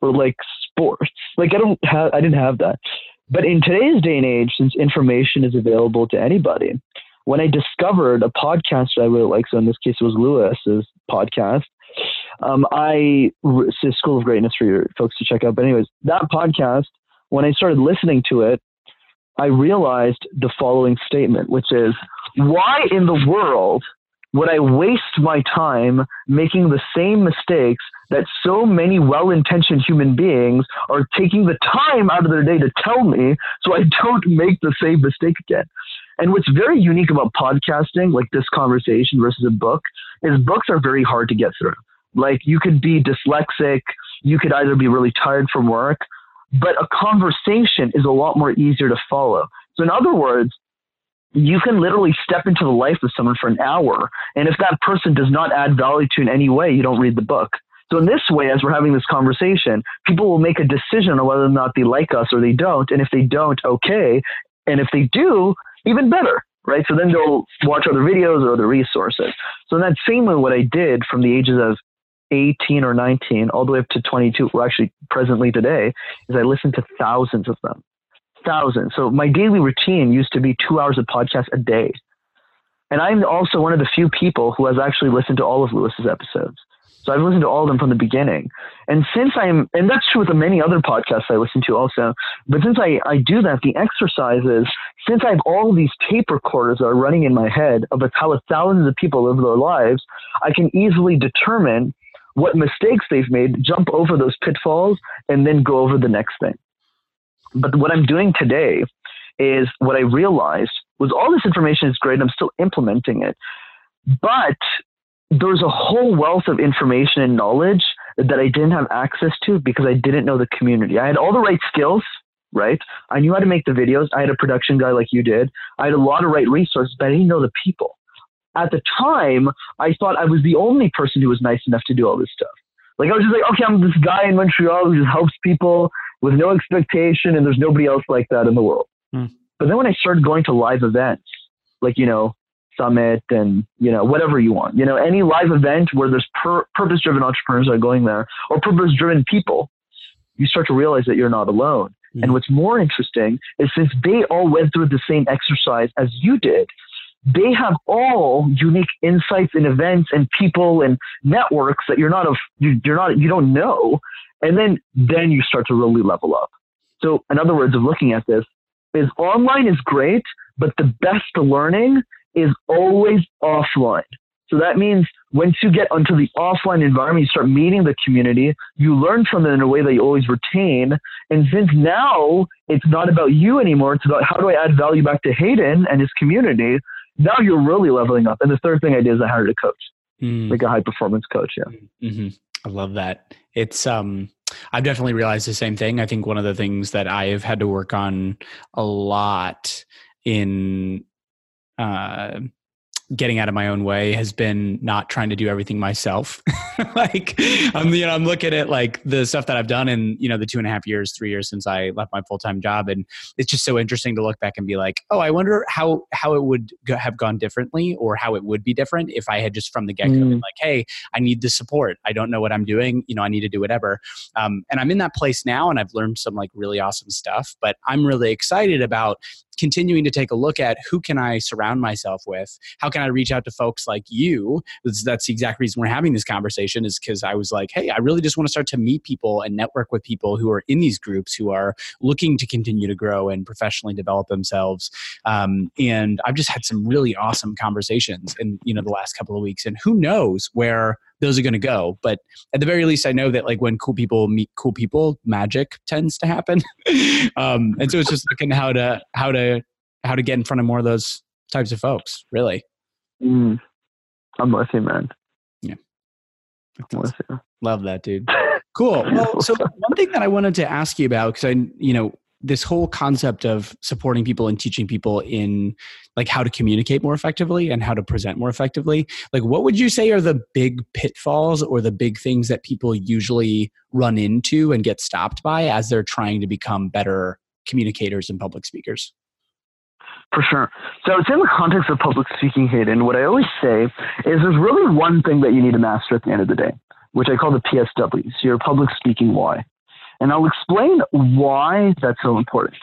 or like sports. Like I don't have I didn't have that. But in today's day and age, since information is available to anybody, when I discovered a podcast that I really like, so in this case it was Lewis's podcast, um, I it's School of Greatness for your folks to check out. But anyways, that podcast, when I started listening to it, I realized the following statement, which is, why in the world would I waste my time making the same mistakes that so many well intentioned human beings are taking the time out of their day to tell me so I don't make the same mistake again? And what's very unique about podcasting, like this conversation versus a book, is books are very hard to get through. Like you could be dyslexic, you could either be really tired from work, but a conversation is a lot more easier to follow. So, in other words, you can literally step into the life of someone for an hour, and if that person does not add value to in any way, you don't read the book. So, in this way, as we're having this conversation, people will make a decision on whether or not they like us or they don't. And if they don't, okay. And if they do, even better, right? So then they'll watch other videos or other resources. So in that same way, what I did from the ages of 18 or 19 all the way up to 22, or actually presently today, is I listen to thousands of them. Thousands. So my daily routine used to be two hours of podcast a day. And I'm also one of the few people who has actually listened to all of Lewis's episodes. So I've listened to all of them from the beginning. And since I'm, and that's true with the many other podcasts I listen to also, but since I, I do that, the exercises, since I have all these tape recorders that are running in my head of how thousands of people live their lives, I can easily determine what mistakes they've made, jump over those pitfalls, and then go over the next thing. But what I'm doing today is what I realized was all this information is great. I'm still implementing it. But there's a whole wealth of information and knowledge that I didn't have access to because I didn't know the community. I had all the right skills, right? I knew how to make the videos. I had a production guy like you did. I had a lot of right resources, but I didn't know the people. At the time, I thought I was the only person who was nice enough to do all this stuff. Like I was just like, okay, I'm this guy in Montreal who just helps people with no expectation, and there's nobody else like that in the world. Hmm. But then when I started going to live events, like you know, summit and you know whatever you want you know any live event where there's per- purpose driven entrepreneurs are going there or purpose driven people you start to realize that you're not alone mm-hmm. and what's more interesting is since they all went through the same exercise as you did they have all unique insights and events and people and networks that you're not of you, you're not you don't know and then then you start to really level up so in other words of looking at this is online is great but the best learning is always offline. So that means once you get onto the offline environment, you start meeting the community, you learn from it in a way that you always retain. And since now it's not about you anymore, it's about how do I add value back to Hayden and his community, now you're really leveling up. And the third thing I did is I hired a coach, mm. like a high performance coach. Yeah. Mm-hmm. I love that. It's, um, I've definitely realized the same thing. I think one of the things that I have had to work on a lot in uh, getting out of my own way has been not trying to do everything myself. like I'm, you know, I'm looking at like the stuff that I've done in, you know, the two and a half years, three years since I left my full-time job. And it's just so interesting to look back and be like, oh, I wonder how, how it would go, have gone differently or how it would be different if I had just from the get-go mm. been like, Hey, I need the support. I don't know what I'm doing. You know, I need to do whatever. Um, and I'm in that place now and I've learned some like really awesome stuff, but I'm really excited about continuing to take a look at who can I surround myself with? How can I reach out to folks like you? That's the exact reason we're having this conversation is because I was like, hey, I really just want to start to meet people and network with people who are in these groups who are looking to continue to grow and professionally develop themselves. Um, and I've just had some really awesome conversations in you know the last couple of weeks, and who knows where those are going to go. But at the very least, I know that like when cool people meet cool people, magic tends to happen. um, and so it's just looking how to how to how to get in front of more of those types of folks. Really, Mm. I'm with you, man. I'm with you. love that, dude. Cool. Well, so one thing that I wanted to ask you about, because I, you know, this whole concept of supporting people and teaching people in like how to communicate more effectively and how to present more effectively like what would you say are the big pitfalls or the big things that people usually run into and get stopped by as they're trying to become better communicators and public speakers For sure. So it's in the context of public speaking, Hayden. What I always say is there's really one thing that you need to master at the end of the day, which I call the PSW, so your public speaking why. And I'll explain why that's so important.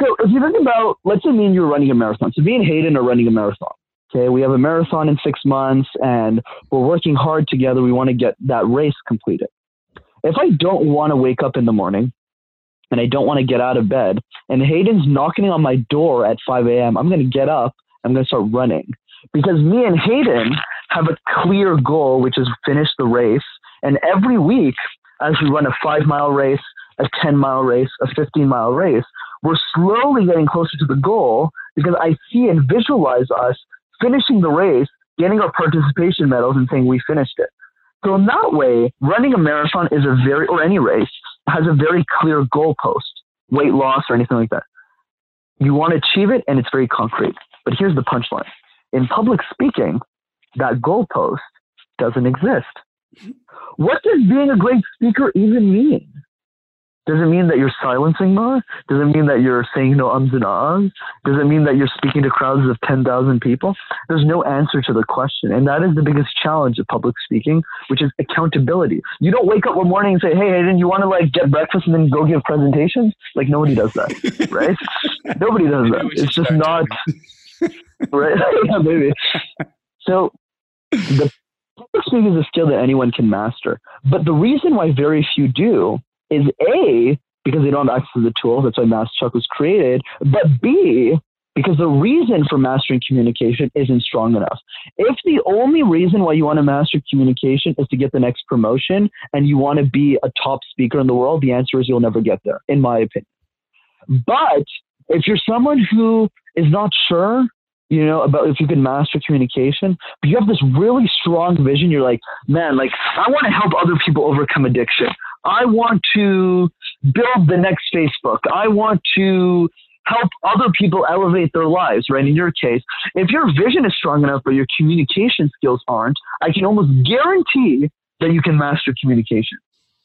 So if you think about, let's say me and you are running a marathon. So me and Hayden are running a marathon. Okay, we have a marathon in six months and we're working hard together. We want to get that race completed. If I don't want to wake up in the morning and I don't want to get out of bed, and Hayden's knocking on my door at 5 a.m., I'm going to get up. I'm going to start running because me and Hayden have a clear goal, which is finish the race. And every week, as we run a five mile race, a 10 mile race, a 15 mile race, we're slowly getting closer to the goal because I see and visualize us finishing the race, getting our participation medals, and saying we finished it. So in that way, running a marathon is a very, or any race, has a very clear goalpost, weight loss or anything like that. You want to achieve it, and it's very concrete. But here's the punchline: in public speaking, that goalpost doesn't exist. What does being a great speaker even mean? Does it mean that you're silencing more? Does it mean that you're saying no ums and ahs? Does it mean that you're speaking to crowds of 10,000 people? There's no answer to the question. And that is the biggest challenge of public speaking, which is accountability. You don't wake up one morning and say, hey, Hayden, you want to like get breakfast and then go give presentations? Like nobody does that, right? nobody does that. It's just not, right? yeah, maybe. So the speaking is a skill that anyone can master. But the reason why very few do is A, because they don't have access to the tools. That's why Master Talk was created. But B, because the reason for mastering communication isn't strong enough. If the only reason why you want to master communication is to get the next promotion and you want to be a top speaker in the world, the answer is you'll never get there, in my opinion. But if you're someone who is not sure, you know, about if you can master communication, but you have this really strong vision, you're like, man, like, I want to help other people overcome addiction. I want to build the next Facebook. I want to help other people elevate their lives, right? In your case, if your vision is strong enough, but your communication skills aren't, I can almost guarantee that you can master communication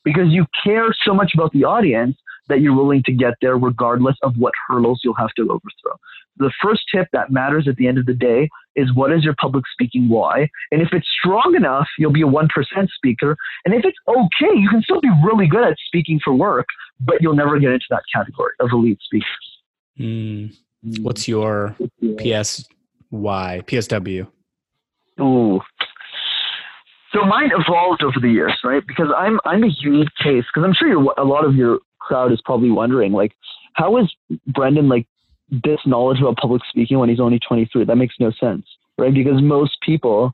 because you care so much about the audience that you're willing to get there regardless of what hurdles you'll have to overthrow. The first tip that matters at the end of the day is what is your public speaking why? And if it's strong enough, you'll be a 1% speaker. And if it's okay, you can still be really good at speaking for work, but you'll never get into that category of elite speakers. Mm. What's your PSY, PSW? Ooh. So mine evolved over the years, right? Because I'm I'm a unique case. Because I'm sure you're, a lot of your crowd is probably wondering, like, how is Brendan like this knowledge about public speaking when he's only 23? That makes no sense, right? Because most people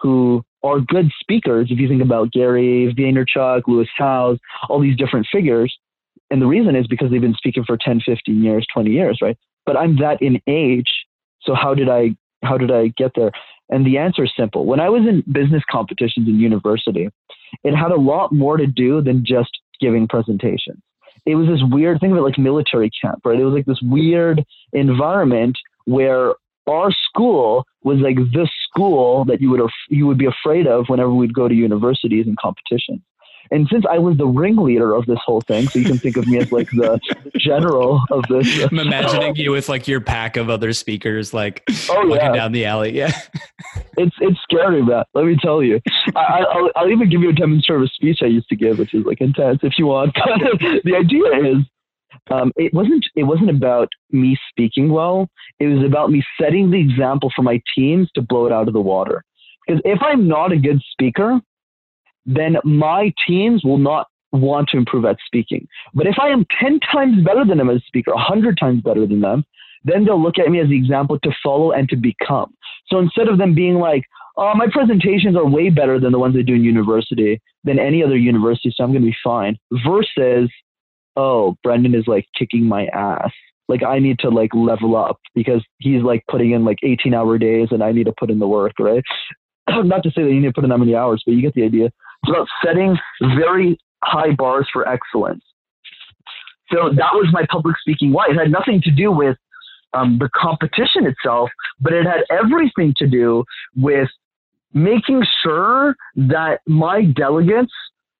who are good speakers, if you think about Gary Vaynerchuk, Lewis Howes, all these different figures, and the reason is because they've been speaking for 10, 15 years, 20 years, right? But I'm that in age, so how did I how did I get there? And the answer is simple. When I was in business competitions in university, it had a lot more to do than just giving presentations. It was this weird thing about like military camp, right? It was like this weird environment where our school was like the school that you would you would be afraid of whenever we'd go to universities and competitions. And since I was the ringleader of this whole thing, so you can think of me as like the general of this. I'm imagining you with like your pack of other speakers, like oh, walking yeah. down the alley. Yeah, it's it's scary, man. Let me tell you. I, will I'll even give you a demonstrative speech I used to give, which is like intense if you want. But the idea is, um, it wasn't it wasn't about me speaking well. It was about me setting the example for my teams to blow it out of the water. Because if I'm not a good speaker, then my teams will not want to improve at speaking. But if I am 10 times better than them as a speaker, 100 times better than them, then they'll look at me as the example to follow and to become. So instead of them being like, uh, my presentations are way better than the ones they do in university, than any other university, so I'm going to be fine. Versus, oh, Brendan is like kicking my ass. Like I need to like level up because he's like putting in like 18 hour days and I need to put in the work, right? Not to say that you need to put in that many hours, but you get the idea. It's about setting very high bars for excellence. So that was my public speaking why. It had nothing to do with um, the competition itself, but it had everything to do with making sure that my delegates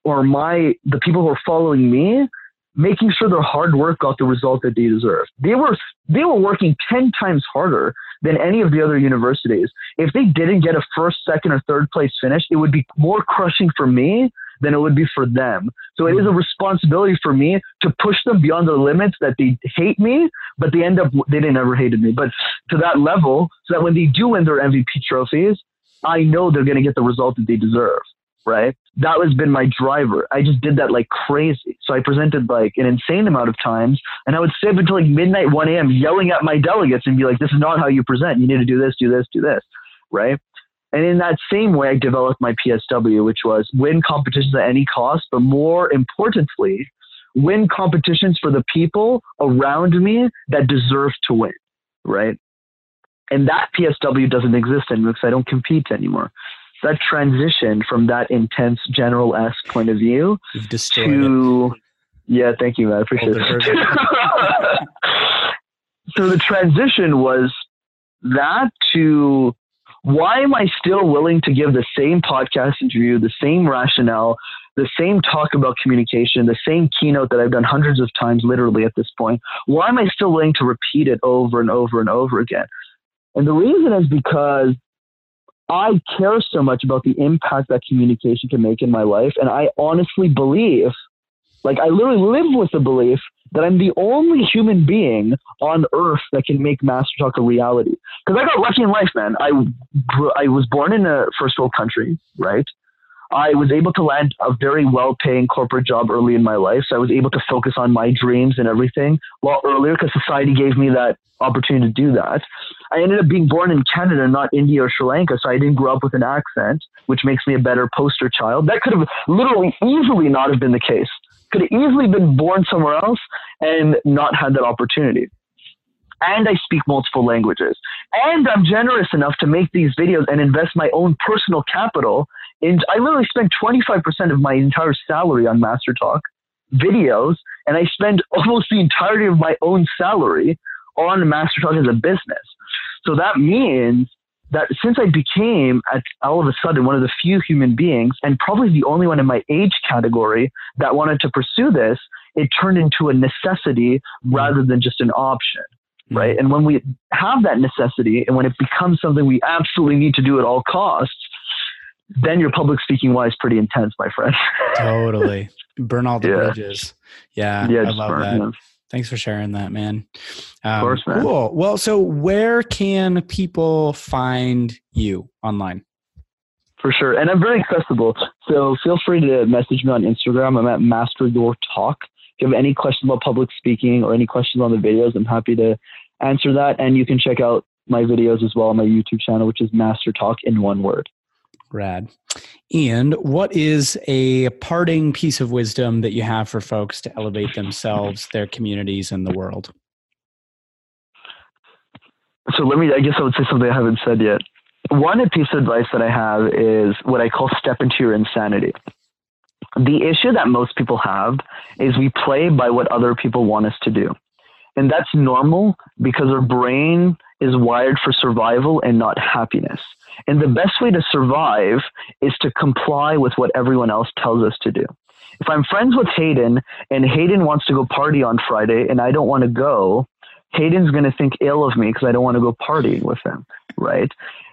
or my the people who are following me making sure their hard work got the result that they deserved. They were they were working 10 times harder than any of the other universities. If they didn't get a first, second or third place finish, it would be more crushing for me than it would be for them. So it is a responsibility for me to push them beyond the limits that they hate me, but they end up they didn't ever hated me, but to that level so that when they do win their MVP trophies, I know they're going to get the result that they deserve, right? That has been my driver. I just did that like crazy. So I presented like an insane amount of times, and I would stay up until like midnight, 1 a.m., yelling at my delegates and be like, "This is not how you present. You need to do this, do this, do this," right? And in that same way, I developed my PSW, which was win competitions at any cost, but more importantly, win competitions for the people around me that deserve to win, right? And that PSW doesn't exist anymore because I don't compete anymore. That transition from that intense general esque point of view to it. yeah, thank you, man. I appreciate it. so the transition was that to why am I still willing to give the same podcast interview, the same rationale, the same talk about communication, the same keynote that I've done hundreds of times, literally at this point? Why am I still willing to repeat it over and over and over again? And the reason is because I care so much about the impact that communication can make in my life. And I honestly believe, like, I literally live with the belief that I'm the only human being on earth that can make Master Talk a reality. Because I got lucky in life, man. I, I was born in a first world country, right? I was able to land a very well paying corporate job early in my life. So I was able to focus on my dreams and everything a lot earlier because society gave me that opportunity to do that. I ended up being born in Canada, not India or Sri Lanka. So I didn't grow up with an accent, which makes me a better poster child. That could have literally easily not have been the case. Could have easily been born somewhere else and not had that opportunity and I speak multiple languages. And I'm generous enough to make these videos and invest my own personal capital and I literally spend 25% of my entire salary on Master Talk videos, and I spend almost the entirety of my own salary on Master Talk as a business. So that means that since I became at all of a sudden one of the few human beings, and probably the only one in my age category that wanted to pursue this, it turned into a necessity rather than just an option. Mm-hmm. Right. And when we have that necessity and when it becomes something we absolutely need to do at all costs, then your public speaking wise pretty intense, my friend. totally. Burn all the yeah. bridges. Yeah. Yeah. I love that. Thanks for sharing that, man. Um, of course, man. Cool. Well, so where can people find you online? For sure. And I'm very accessible. So feel free to message me on Instagram. I'm at Master Your Talk. If you have any questions about public speaking or any questions on the videos, I'm happy to answer that. And you can check out my videos as well on my YouTube channel, which is Master Talk in one word. Rad. And what is a parting piece of wisdom that you have for folks to elevate themselves, their communities, and the world? So let me, I guess I would say something I haven't said yet. One piece of advice that I have is what I call step into your insanity. The issue that most people have is we play by what other people want us to do. And that's normal because our brain is wired for survival and not happiness. And the best way to survive is to comply with what everyone else tells us to do. If I'm friends with Hayden and Hayden wants to go party on Friday and I don't want to go, Hayden's going to think ill of me because I don't want to go partying with him, right?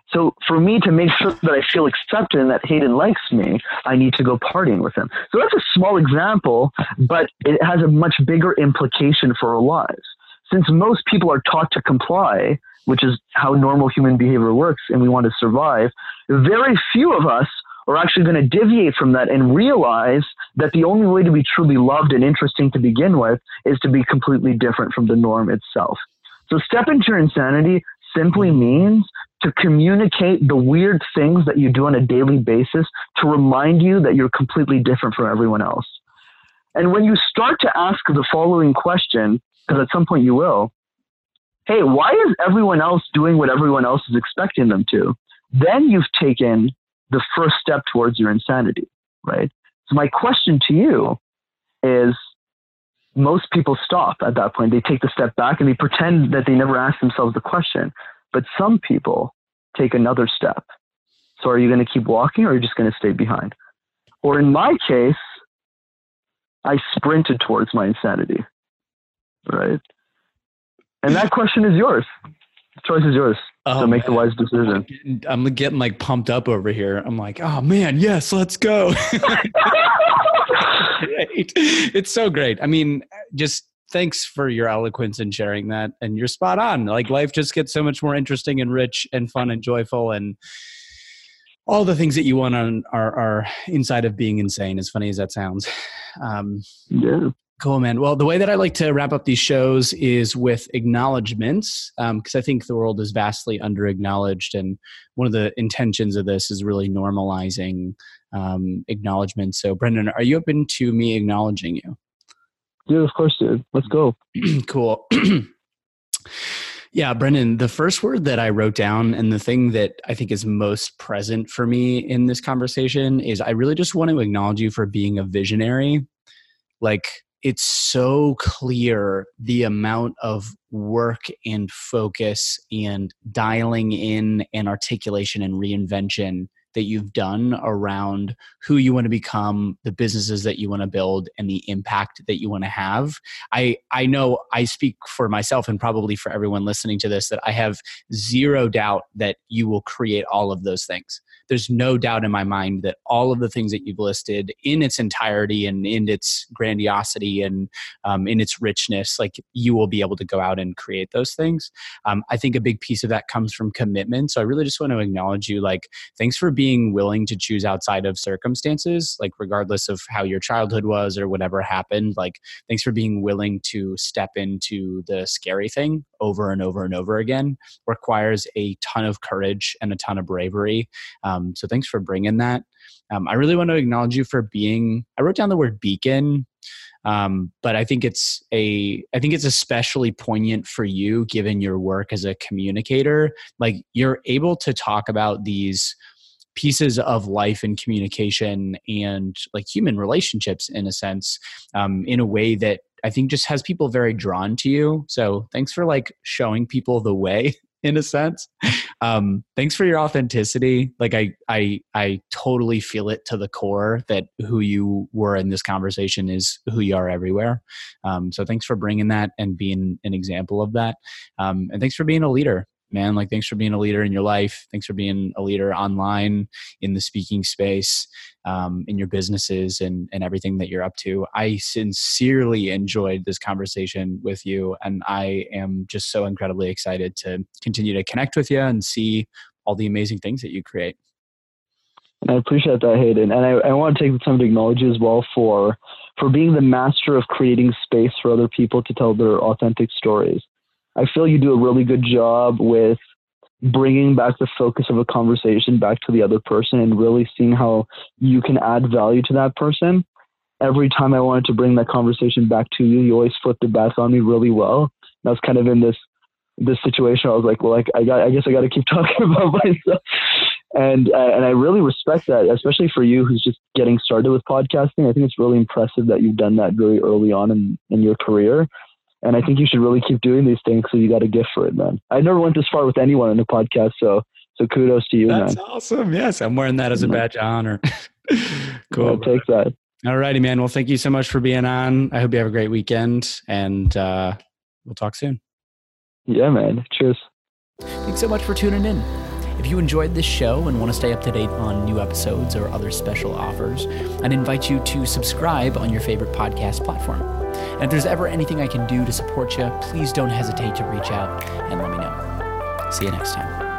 So for me to make sure that I feel accepted and that Hayden likes me, I need to go partying with him. So that's a small example, but it has a much bigger implication for our lives. Since most people are taught to comply, which is how normal human behavior works, and we want to survive, very few of us are actually going to deviate from that and realize that the only way to be truly loved and interesting to begin with is to be completely different from the norm itself. So, step into your insanity simply means to communicate the weird things that you do on a daily basis to remind you that you're completely different from everyone else. And when you start to ask the following question, because at some point you will, hey, why is everyone else doing what everyone else is expecting them to? Then you've taken the first step towards your insanity, right? So my question to you is most people stop at that point. They take the step back and they pretend that they never asked themselves the question. But some people take another step. So are you going to keep walking or are you just going to stay behind? Or in my case, I sprinted towards my insanity. Right? And that question is yours. The choice is yours. Oh, so make man. the wise decision. I'm getting like pumped up over here. I'm like, oh man, yes, let's go. great. It's so great. I mean, just thanks for your eloquence and sharing that. And you're spot on. Like life just gets so much more interesting and rich and fun and joyful and all the things that you want on are, are inside of being insane, as funny as that sounds. Um, yeah. Cool, man. Well, the way that I like to wrap up these shows is with acknowledgments, because um, I think the world is vastly under acknowledged. And one of the intentions of this is really normalizing um, acknowledgement. So, Brendan, are you open to me acknowledging you? Yeah, of course, dude. Let's go. cool. yeah, Brendan, the first word that I wrote down and the thing that I think is most present for me in this conversation is I really just want to acknowledge you for being a visionary. Like, it's so clear the amount of work and focus and dialing in and articulation and reinvention that you've done around who you want to become, the businesses that you want to build, and the impact that you want to have. I, I know I speak for myself and probably for everyone listening to this that I have zero doubt that you will create all of those things there's no doubt in my mind that all of the things that you've listed in its entirety and in its grandiosity and um, in its richness, like you will be able to go out and create those things. Um, I think a big piece of that comes from commitment. So I really just want to acknowledge you. Like, thanks for being willing to choose outside of circumstances, like, regardless of how your childhood was or whatever happened. Like, thanks for being willing to step into the scary thing over and over and over again. Requires a ton of courage and a ton of bravery. Um, so thanks for bringing that. Um, I really want to acknowledge you for being. I wrote down the word beacon, um, but I think it's a. I think it's especially poignant for you, given your work as a communicator. Like you're able to talk about these pieces of life and communication and like human relationships in a sense um, in a way that i think just has people very drawn to you so thanks for like showing people the way in a sense. Um, thanks for your authenticity. Like I, I, I totally feel it to the core that who you were in this conversation is who you are everywhere. Um, so thanks for bringing that and being an example of that. Um, and thanks for being a leader man like thanks for being a leader in your life. Thanks for being a leader online in the speaking space um, in your businesses and, and everything that you're up to. I sincerely enjoyed this conversation with you and i am just so incredibly excited to continue to connect with you and see all the amazing things that you create. I appreciate that, Hayden, and I, I want to take the time to acknowledge you as well for for being the master of creating space for other people to tell their authentic stories. I feel you do a really good job with bringing back the focus of a conversation back to the other person and really seeing how you can add value to that person. Every time I wanted to bring that conversation back to you, you always flipped it back on me really well. And I was kind of in this this situation. I was like, well, like I got, I guess I got to keep talking about myself. And uh, and I really respect that, especially for you who's just getting started with podcasting. I think it's really impressive that you've done that very early on in, in your career and I think you should really keep doing these things. So you got a gift for it, man. I never went this far with anyone in the podcast, so so kudos to you, man. That's man. awesome. Yes, I'm wearing that as a badge of honor. cool. Yeah, take that. All righty, man. Well, thank you so much for being on. I hope you have a great weekend, and uh, we'll talk soon. Yeah, man. Cheers. Thanks so much for tuning in. If you enjoyed this show and want to stay up to date on new episodes or other special offers, I'd invite you to subscribe on your favorite podcast platform. And if there's ever anything I can do to support you, please don't hesitate to reach out and let me know. See you next time.